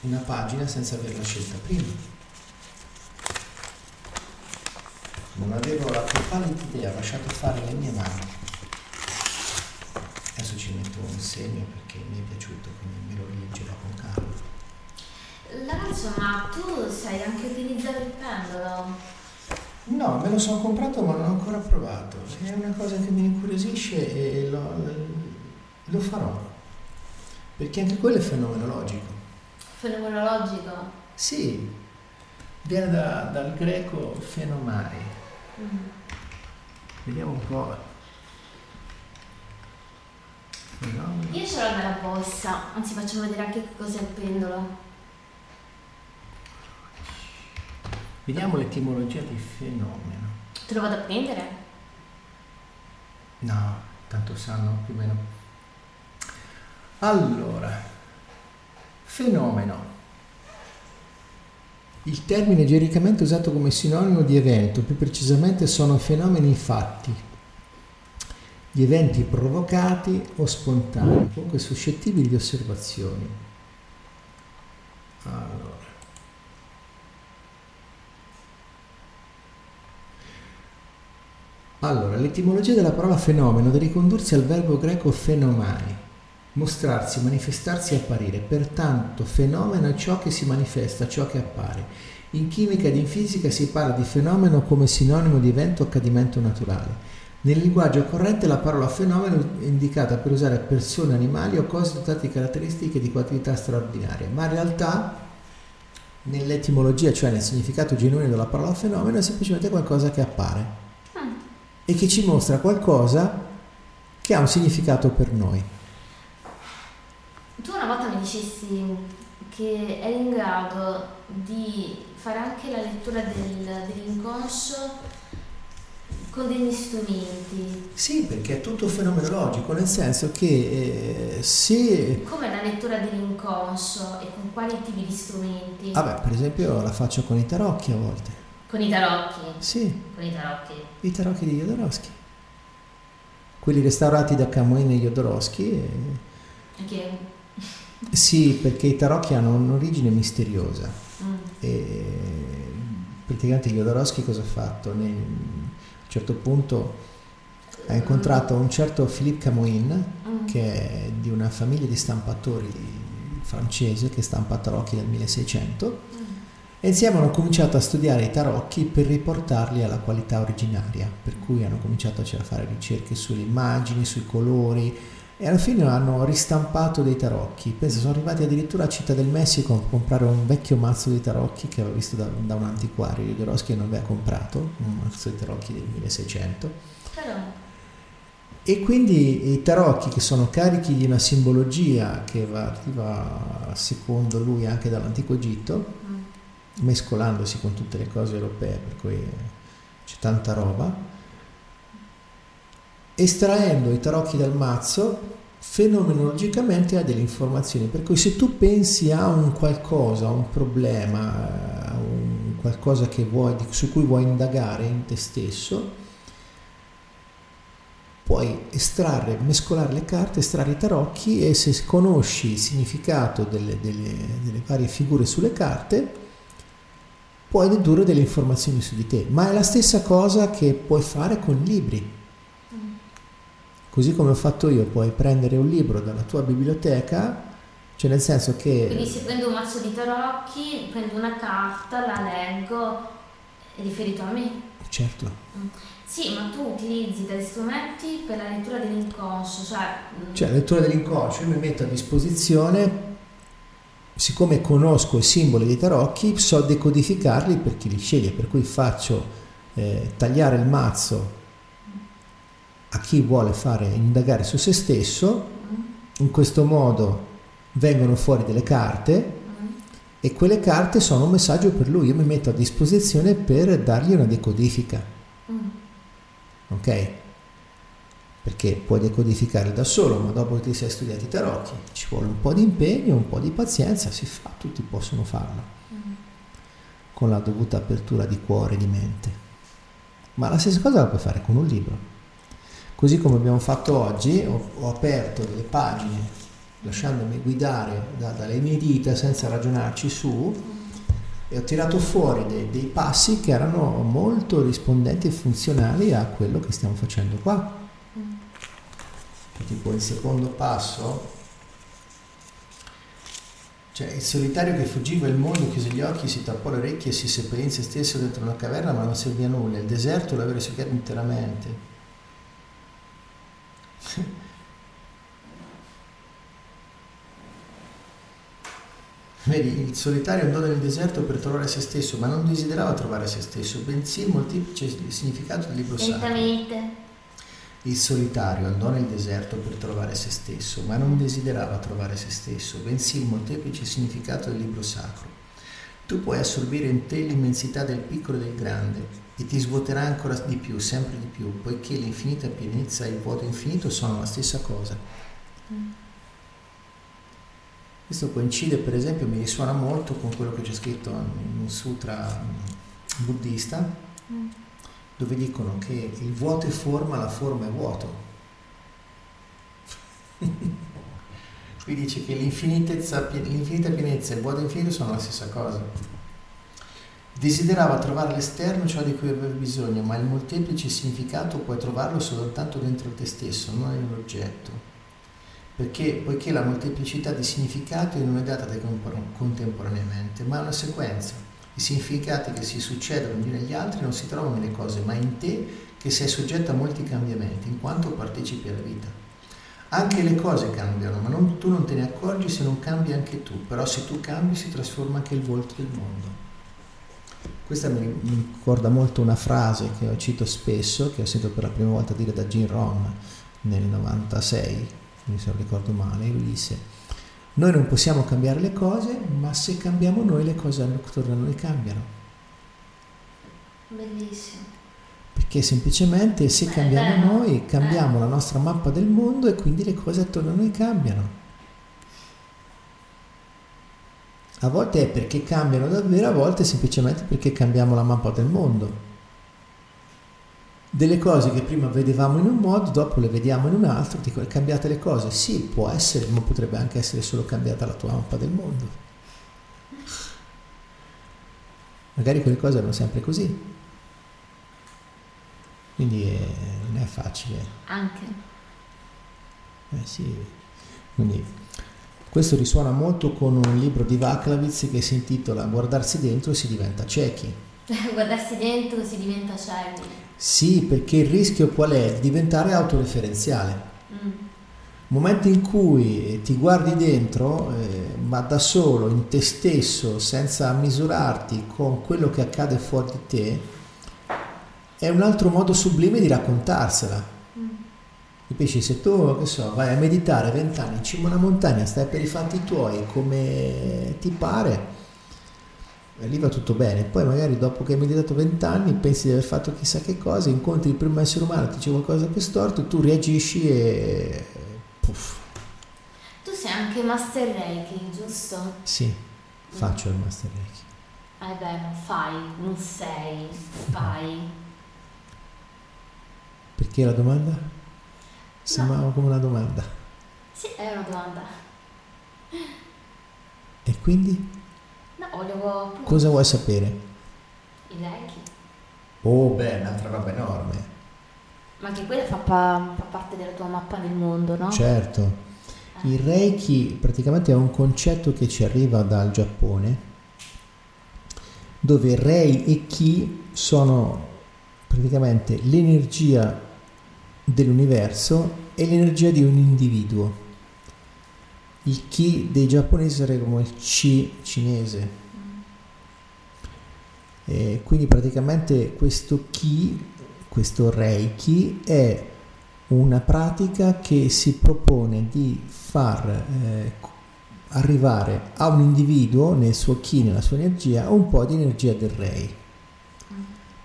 una pagina senza averla scelta prima. Non avevo la più pallida idea, ho lasciato fare le mie mani. Adesso ci metto un segno perché mi è piaciuto, quindi me lo rileggerò con calma. Lorenzo, ma tu sai anche utilizzare il pendolo? No, me lo sono comprato ma non ho ancora provato. È una cosa che mi incuriosisce e lo, lo farò. Perché anche quello è fenomenologico. Fenomenologico? Sì, viene da- dal greco fenomai. Mm. Vediamo un po'. Fenomeno. Io ce l'ho nella borsa, anzi facciamo vedere anche che cos'è il pendolo. Vediamo l'etimologia di fenomeno. Te lo vado a prendere? No, tanto sanno più o meno. Allora, fenomeno. Il termine genericamente usato come sinonimo di evento, più precisamente sono fenomeni fatti, gli eventi provocati o spontanei, comunque suscettibili di osservazioni. Allora. Allora, l'etimologia della parola fenomeno deve ricondursi al verbo greco fenomai, mostrarsi, manifestarsi, apparire. Pertanto, fenomeno è ciò che si manifesta, ciò che appare. In chimica ed in fisica si parla di fenomeno come sinonimo di evento o accadimento naturale. Nel linguaggio corrente la parola fenomeno è indicata per usare persone, animali o cose dotate di caratteristiche di quantità straordinaria, ma in realtà nell'etimologia, cioè nel significato genuino della parola fenomeno, è semplicemente qualcosa che appare e che ci mostra qualcosa che ha un significato per noi. Tu una volta mi dicessi che eri in grado di fare anche la lettura del- dell'inconscio con degli strumenti. Sì, perché è tutto fenomenologico, nel senso che eh, se... Come la lettura dell'inconscio e con quali tipi di strumenti? Vabbè, per esempio la faccio con i tarocchi a volte. Con i tarocchi. Sì, Con i tarocchi. i tarocchi di Jodorowsky. Quelli restaurati da Camoin e Jodorowsky. e- Perché? Sì, perché i tarocchi hanno un'origine misteriosa. Mm. E praticamente Jodorowsky cosa ha fatto? Ne- a un certo punto ha incontrato un certo Philippe Camoin Mm. che è di una famiglia di stampatori francese che stampa tarocchi dal 1600 mm. E insieme hanno cominciato a studiare i tarocchi per riportarli alla qualità originaria, per cui hanno cominciato a fare ricerche sulle immagini, sui colori e alla fine hanno ristampato dei tarocchi. Penso sono arrivati addirittura a Città del Messico a comprare un vecchio mazzo di tarocchi che aveva visto da, da un antiquario, Jodorowsky non aveva comprato, un mazzo di tarocchi del 1600. Però. E quindi i tarocchi che sono carichi di una simbologia che va, arriva secondo lui anche dall'antico Egitto. Mescolandosi con tutte le cose europee, per cui c'è tanta roba estraendo i tarocchi dal mazzo fenomenologicamente ha delle informazioni. Per cui se tu pensi a un qualcosa, a un problema, a un qualcosa vuoi, su cui vuoi indagare in te stesso, puoi estrarre, mescolare le carte, estrarre i tarocchi e se conosci il significato delle, delle, delle varie figure sulle carte, puoi dedurre delle informazioni su di te. Ma è la stessa cosa che puoi fare con libri Così come ho fatto io, puoi prendere un libro dalla tua biblioteca, cioè nel senso che... Quindi se prendo un mazzo di tarocchi, prendo una carta, la leggo, è riferito a me. Certo. Mm. Sì, ma tu utilizzi degli strumenti per la lettura dell'inconscio, cioè... Mm. Cioè la lettura dell'inconscio, io mi metto a disposizione, siccome conosco i simboli dei tarocchi, so decodificarli per chi li sceglie, per cui faccio eh, tagliare il mazzo a chi vuole fare indagare su se stesso, in questo modo vengono fuori delle carte e quelle carte sono un messaggio per lui, io mi metto a disposizione per dargli una decodifica. Ok? Perché puoi decodificare da solo, ma dopo che ti sei studiati i tarocchi ci vuole un po' di impegno, un po' di pazienza, si fa, tutti possono farlo, con la dovuta apertura di cuore e di mente. Ma la stessa cosa la puoi fare con un libro. Così come abbiamo fatto oggi, ho, ho aperto delle pagine lasciandomi guidare da, dalle mie dita senza ragionarci su e ho tirato fuori dei, dei, passi che erano molto rispondenti e funzionali a quello che stiamo facendo qua. Tipo il secondo passo, cioè il solitario che fuggiva il mondo, chiuse gli occhi, si tappò le orecchie e si seppellì in se stesso dentro una caverna ma non serviva a nulla, il deserto l'aveva seccato interamente. Vedi, il solitario andò nel deserto per trovare se stesso, ma non desiderava trovare se stesso, bensì il molteplice significato del libro sacro. Il solitario andò nel deserto per trovare se stesso, ma non desiderava trovare se stesso, bensì il molteplice significato del libro sacro. Tu puoi assorbire in te l'immensità del piccolo e del grande e ti svuoterà ancora di più, sempre di più, poiché l'infinita pienezza e il vuoto infinito sono la stessa cosa. Mm. Questo coincide, per esempio, mi risuona molto con quello che c'è scritto in un sutra buddista, mm. Dove dicono che il vuoto è forma, la forma è vuoto. Qui dice che l'infinita pienezza e il vuoto infinito sono la stessa cosa. Desiderava trovare all'esterno ciò di cui aveva bisogno, ma il molteplice significato puoi trovarlo soltanto dentro te stesso, non nell'oggetto. Perché, poiché la molteplicità di significati non è data contemporaneamente, ma è una sequenza. I significati che si succedono gli uni agli altri non si trovano nelle cose, ma in te che sei soggetto a molti cambiamenti, in quanto partecipi alla vita. Anche le cose cambiano, ma non, tu non te ne accorgi se non cambi anche tu, però se tu cambi si trasforma anche il volto del mondo. Questa mi, ricorda molto una frase che cito spesso, che ho sentito per la prima volta dire da Jim Ron nel 96, se non ricordo male, lui disse, noi non possiamo cambiare le cose, ma se cambiamo noi le cose attorno a noi cambiano. Bellissimo perché semplicemente se Beh, cambiamo beh, noi cambiamo beh. la nostra mappa del mondo e quindi le cose attorno a noi cambiano. A volte è perché cambiano davvero, a volte è semplicemente perché cambiamo la mappa del mondo. Delle cose che prima vedevamo in un modo, dopo le vediamo in un altro, dico, cambiate le cose? Sì, può essere, ma potrebbe anche essere solo cambiata la tua mappa del mondo. Magari quelle cose erano sempre così. Quindi è, non è facile. Anche. Eh sì, quindi questo risuona molto con un libro di Vaclavitz che si intitola Guardarsi dentro e si diventa ciechi. Guardarsi dentro si diventa ciechi. Sì, perché il rischio qual è? Di diventare autoreferenziale. Mm. Momento in cui ti guardi dentro, eh, ma da solo, in te stesso, senza misurarti con quello che accade fuori di te, è un altro modo sublime di raccontarsela Capisci? Se tu, che so, vai a meditare vent'anni in cima a una montagna, stai per i fatti tuoi come ti pare, lì va tutto bene. Poi magari dopo che hai meditato vent'anni pensi di aver fatto chissà che cosa, incontri il primo essere umano, ti dice qualcosa per storto, tu reagisci e... Puff. Tu sei anche Master Reiki, giusto? Sì, faccio il Master Reiki. Eh beh, non fai, non sei, fai. Perché la domanda? Sembrava no. come una domanda. Sì, è una domanda. E quindi? No, volevo... Cosa vuoi sapere? I Reiki. Oh, beh, un'altra roba enorme. Ma anche quella fa, pa- fa parte della tua mappa del mondo, no? Certo. Eh. Il Reiki praticamente è un concetto che ci arriva dal Giappone, dove Rei e Ki sono praticamente l'energia dell'universo e l'energia di un individuo. Il chi dei giapponesi sarebbe come il chi cinese. E quindi praticamente questo chi, questo reiki, è una pratica che si propone di far eh, arrivare a un individuo nel suo chi, nella sua energia, un po' di energia del rei.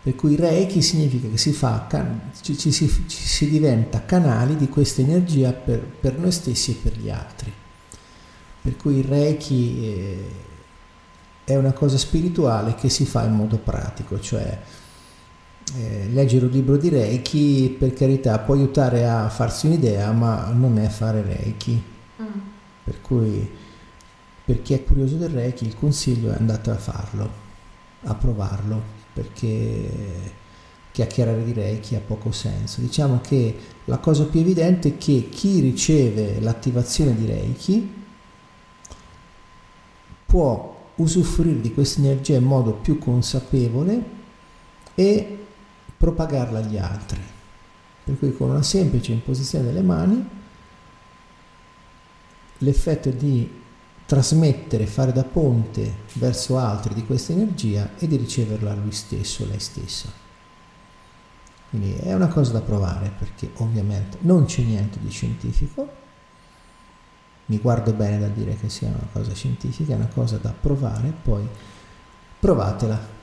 Per cui Reiki significa che si, fa, ci, ci, ci, si diventa canali di questa energia per, per, noi stessi e per gli altri. Per cui il Reiki eh, è una cosa spirituale che si fa in modo pratico, cioè eh, leggere un libro di Reiki per carità può aiutare a farsi un'idea, ma non è fare Reiki. Mm. Per cui per chi è curioso del Reiki il consiglio è andate a farlo, a provarlo perché chiacchierare di Reiki ha poco senso. Diciamo che la cosa più evidente è che chi riceve l'attivazione di Reiki può usufruire di questa energia in modo più consapevole e propagarla agli altri. Per cui con una semplice imposizione delle mani l'effetto di trasmettere, fare da ponte verso altri di questa energia e di riceverla lui stesso, lei stessa. Quindi è una cosa da provare perché ovviamente non c'è niente di scientifico, mi guardo bene da dire che sia una cosa scientifica, è una cosa da provare, poi provatela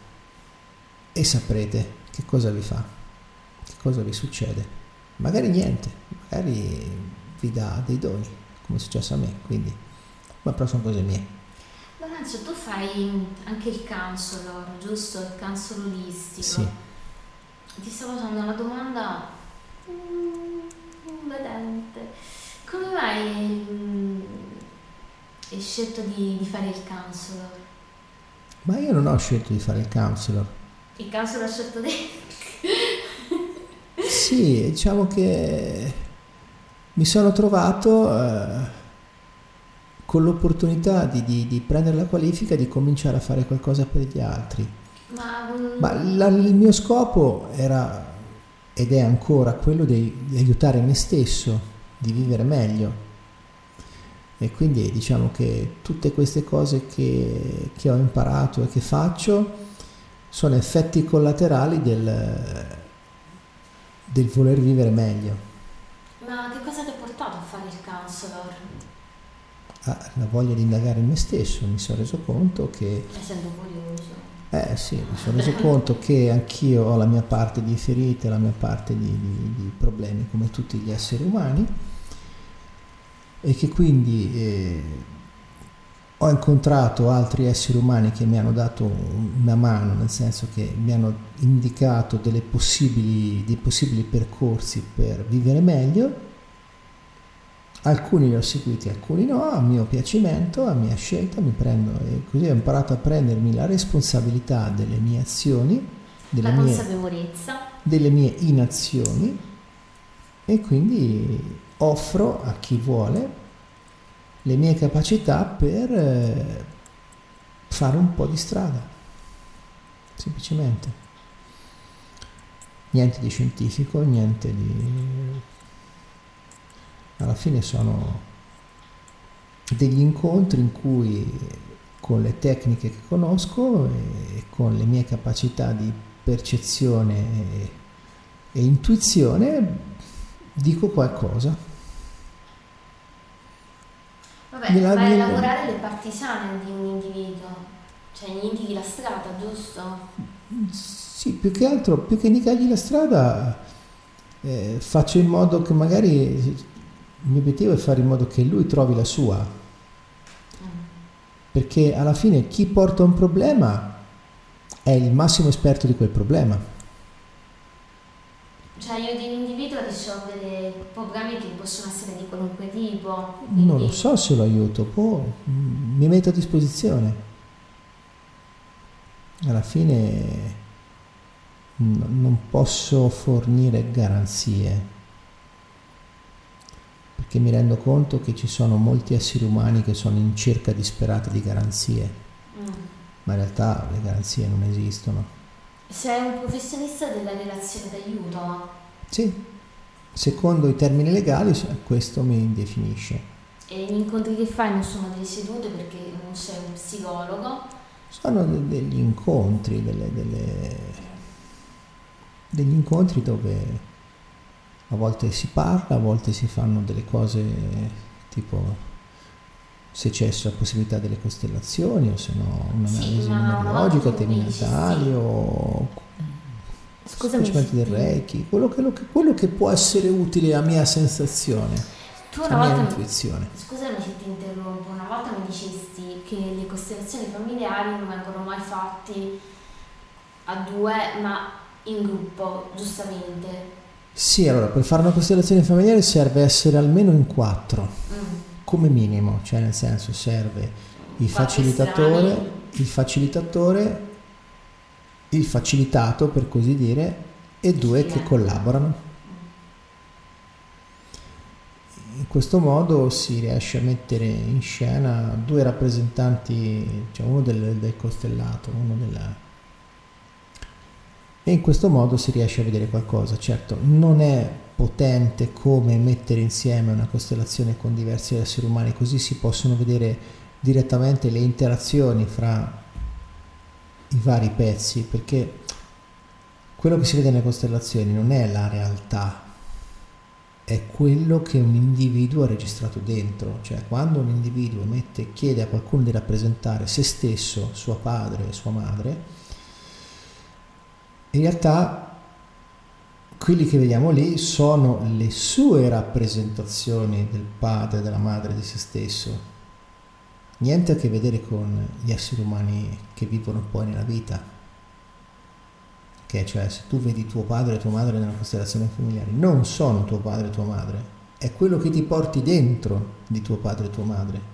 e saprete che cosa vi fa, che cosa vi succede. Magari niente, magari vi dà dei doni, come è successo a me, quindi ma però sono cose mie. Lorenzo, tu fai anche il counselor, giusto? Il counselor olistico. Sì. Ti stavo facendo una domanda mm, vedente. Come mai mm, hai scelto di, di, fare il counselor? Ma io non ho scelto di fare il counselor. Il counselor ha scelto te? sì, diciamo che mi sono trovato... Eh, con l'opportunità di, di, di, prendere la qualifica e di cominciare a fare qualcosa per gli altri. Ma, Ma la, il mio scopo era ed è ancora quello di, di, aiutare me stesso, di vivere meglio. E quindi diciamo che tutte queste cose che, che ho imparato e che faccio sono effetti collaterali del, del voler vivere meglio. Ma che cosa ti ha portato a fare il counselor? la voglia di indagare in me stesso, mi sono reso conto che... Essendo curioso. Eh sì, mi sono reso conto che anch'io ho la mia parte di ferite, la mia parte di, di, di problemi come tutti gli esseri umani e che quindi eh, ho incontrato altri esseri umani che mi hanno dato una mano, nel senso che mi hanno indicato possibili, dei possibili percorsi per vivere meglio. Alcuni li ho seguiti, alcuni no, a mio piacimento, a mia scelta, mi prendo e così ho imparato a prendermi la responsabilità delle mie azioni, delle, la mie, delle mie inazioni. E quindi offro a chi vuole le mie capacità per eh, fare un po' di strada, semplicemente. Niente di scientifico, niente di... Alla fine sono degli incontri in cui con le tecniche che conosco e con le mie capacità di percezione e, e intuizione dico qualcosa. Vabbè, Nella vai a lavorare le partisane di un individuo, cioè gli indichi la strada, giusto? Sì, più che altro, più che indicargli la strada, eh, faccio in modo che magari il mio obiettivo è fare in modo che lui trovi la sua. Mm. Perché alla fine chi porta un problema è il massimo esperto di quel problema. Cioè aiuti l'individuo a risolvere problemi che possono essere di qualunque tipo. Quindi... Non lo so se lo aiuto, può, mi metto a disposizione. Alla fine non posso fornire garanzie perché mi rendo conto che ci sono molti esseri umani che sono in cerca disperata di garanzie. Mm ma in realtà le garanzie non esistono. Sei un professionista della relazione d'aiuto? Sì, secondo i termini legali questo mi definisce. E gli incontri che fai non sono delle sedute perché non sei un psicologo? Sono degli incontri, delle, delle, degli incontri dove a volte si parla, a volte si fanno delle cose tipo se c'è la possibilità delle costellazioni o se no un'analisi sì, numerologica, temi natali sì. o Scusami, semplicemente del Reiki, quello che, quello che, può essere utile a mia sensazione, tu una a mia intuizione. Scusami se ti interrompo, una volta mi dicesti che le costellazioni familiari non vengono mai fatte a due ma in gruppo, giustamente. Sì, allora per fare una costellazione familiare serve essere almeno in quattro. Mm come minimo, cioè nel senso serve il facilitatore, il facilitatore, il facilitato per così dire e due che collaborano. In questo modo si riesce a mettere in scena due rappresentanti, cioè uno del, del costellato, uno della... E in questo modo si riesce a vedere qualcosa. Certo, non è potente come mettere insieme una costellazione con diversi esseri umani, così si possono vedere direttamente le interazioni fra i vari pezzi, perché quello che si vede nelle costellazioni non è la realtà, è quello che un individuo ha registrato dentro, cioè quando un individuo mette, chiede a qualcuno di rappresentare se stesso, suo padre sua madre, in realtà quelli che vediamo lì sono le sue rappresentazioni del padre e della madre di se stesso. Niente a che vedere con gli esseri umani che vivono poi nella vita. Che cioè se tu vedi tuo padre e tua madre nella costellazione familiare, non sono tuo padre e tua madre, è quello che ti porti dentro di tuo padre e tua madre.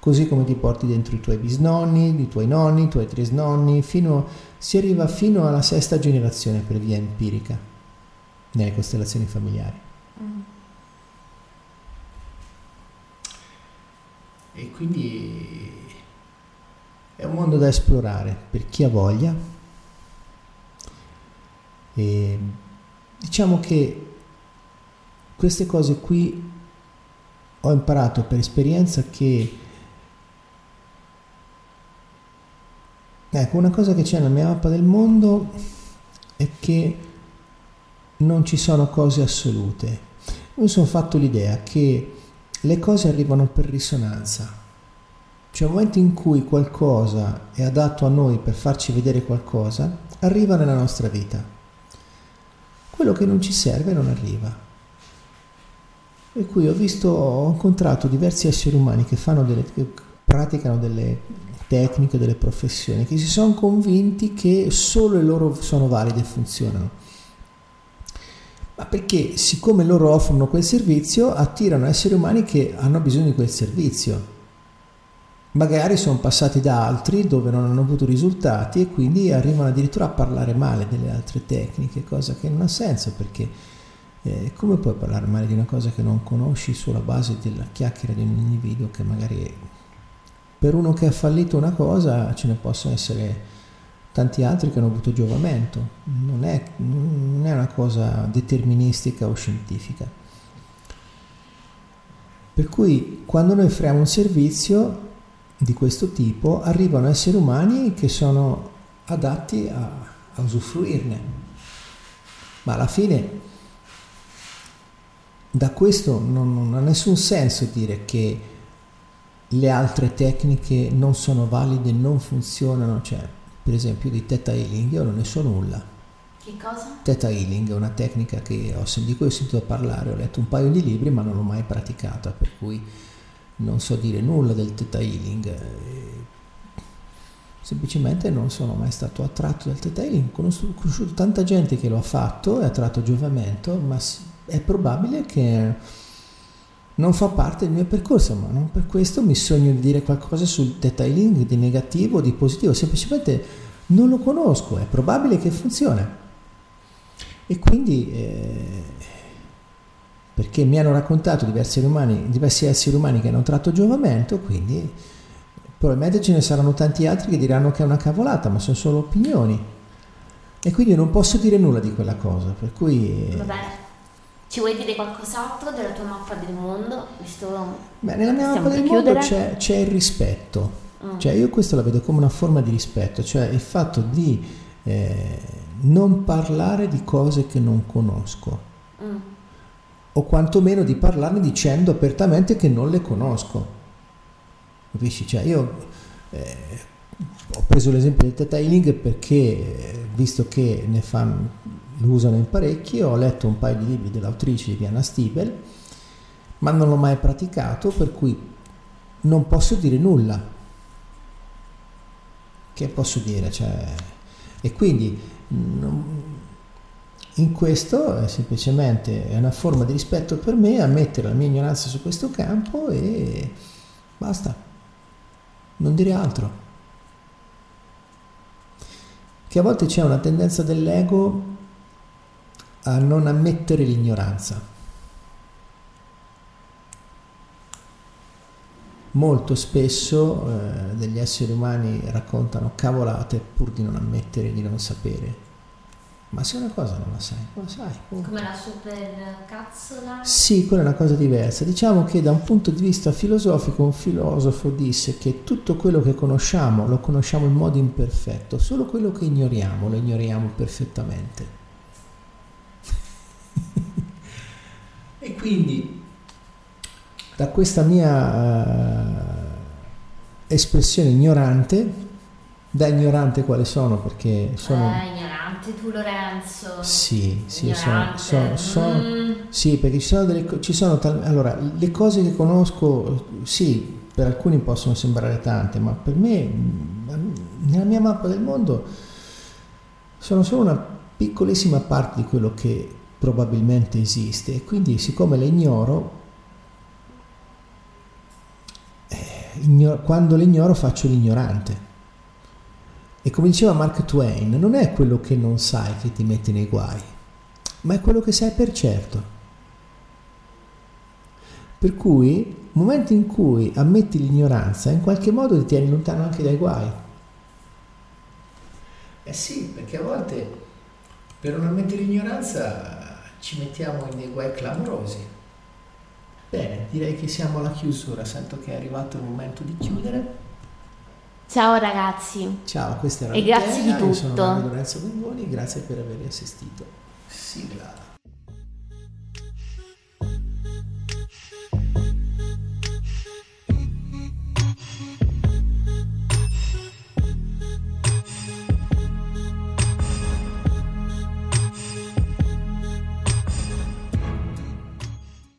Così come ti porti dentro i tuoi bisnonni, i tuoi nonni, i tuoi trisnonni, fino, si arriva fino alla sesta generazione per via empirica nelle costellazioni familiari. Mm. E quindi è un mondo da esplorare per chi ha voglia. E diciamo che queste cose qui ho imparato per esperienza che ecco una cosa che c'è nella mia mappa del mondo è che non ci sono cose assolute. Mi sono fatto l'idea che le cose arrivano per risonanza. Cioè nel momento in cui qualcosa è adatto a noi per farci vedere qualcosa, arriva nella nostra vita. Quello che non ci serve non arriva. Per cui ho visto, ho incontrato diversi esseri umani che, delle, che praticano delle tecniche, delle professioni, che si sono convinti che solo le loro sono valide e funzionano ma perché siccome loro offrono quel servizio attirano esseri umani che hanno bisogno di quel servizio. Magari sono passati da altri dove non hanno avuto risultati e quindi arrivano addirittura a parlare male delle altre tecniche, cosa che non ha senso perché Eh, come puoi parlare male di una cosa che non conosci sulla base della chiacchiera di un individuo che magari per uno che ha fallito una cosa ce ne possono essere tanti altri che hanno avuto giovamento, non è, non è una cosa deterministica o scientifica. Per cui quando noi offriamo un servizio di questo tipo arrivano esseri umani che sono adatti a, a usufruirne. Ma alla fine da questo non, non ha nessun senso dire che le altre tecniche non sono valide, non funzionano, cioè per esempio di Theta Healing io non ne so nulla. Che cosa? Theta Healing è una tecnica che ho, di cui ho sentito parlare, ho letto un paio di libri ma non l'ho mai praticata, per cui non so dire nulla del Theta Healing. Semplicemente non sono mai stato attratto dal Theta Healing, ho conosciuto tanta gente che lo ha fatto e ha tratto giovamento, ma è probabile che non fa parte del mio percorso, ma non per questo mi sogno di dire qualcosa sul detailing di negativo o di positivo, semplicemente non lo conosco, è probabile che funzioni. E quindi, eh, perché mi hanno raccontato diversi, umani, diversi esseri umani che hanno tratto giovamento, quindi probabilmente ce ne saranno tanti altri che diranno che è una cavolata, ma sono solo opinioni. E quindi non posso dire nulla di quella cosa, per cui... Vabbè ci vuoi dire qualcos'altro della tua mappa del mondo? Visto Beh, nella mia mappa del mondo c'è, c'è, il rispetto, mm. cioè io questo la vedo come una forma di rispetto, cioè il fatto di eh, non parlare di cose che non conosco, mm. o quantomeno di parlarne dicendo apertamente che non le conosco. Capisci? Cioè io eh, ho preso l'esempio del detailing perché, eh, visto che ne fanno lo usano in parecchi, ho letto un paio di libri dell'autrice Diana Stiebel, ma non l'ho mai praticato, per cui non posso dire nulla. Che posso dire? Cioè, e quindi in questo è semplicemente una forma di rispetto per me ammettere la mia ignoranza su questo campo e basta, non dire altro. Che a volte c'è una tendenza dell'ego a non ammettere l'ignoranza. Molto spesso eh, degli esseri umani raccontano cavolate pur di non ammettere di non sapere. Ma se una cosa non la sai, non la sai. Punto. Come la super cazzola? Sì, quella è una cosa diversa. Diciamo che da un punto di vista filosofico un filosofo disse che tutto quello che conosciamo lo conosciamo in modo imperfetto, solo quello che ignoriamo lo ignoriamo perfettamente. E quindi da questa mia uh, espressione ignorante, da ignorante quale sono? Perché sono... Eh, ignorante tu Lorenzo. Sì, sì, sono, sono, sono mm. sì, perché ci sono delle ci sono tal- allora, le cose che conosco, sì, per alcuni possono sembrare tante, ma per me, mm, nella mia mappa del mondo, sono solo una piccolissima parte di quello che probabilmente esiste quindi siccome le ignoro, eh, ignor- quando le ignoro faccio l'ignorante. E come diceva Mark Twain, non è quello che non sai che ti mette nei guai, ma è quello che sai per certo. Per cui, nel momento in cui ammetti l'ignoranza, in qualche modo ti tieni lontano anche dai guai. Eh sì, perché a volte per non ammettere l'ignoranza ci mettiamo in dei guai clamorosi. Bene, direi che siamo alla chiusura, sento che è arrivato il momento di chiudere. Ciao ragazzi. Ciao, questa era E grazie di tutto. Io sono Lorenzo Bongoni, grazie per aver assistito. Sigla.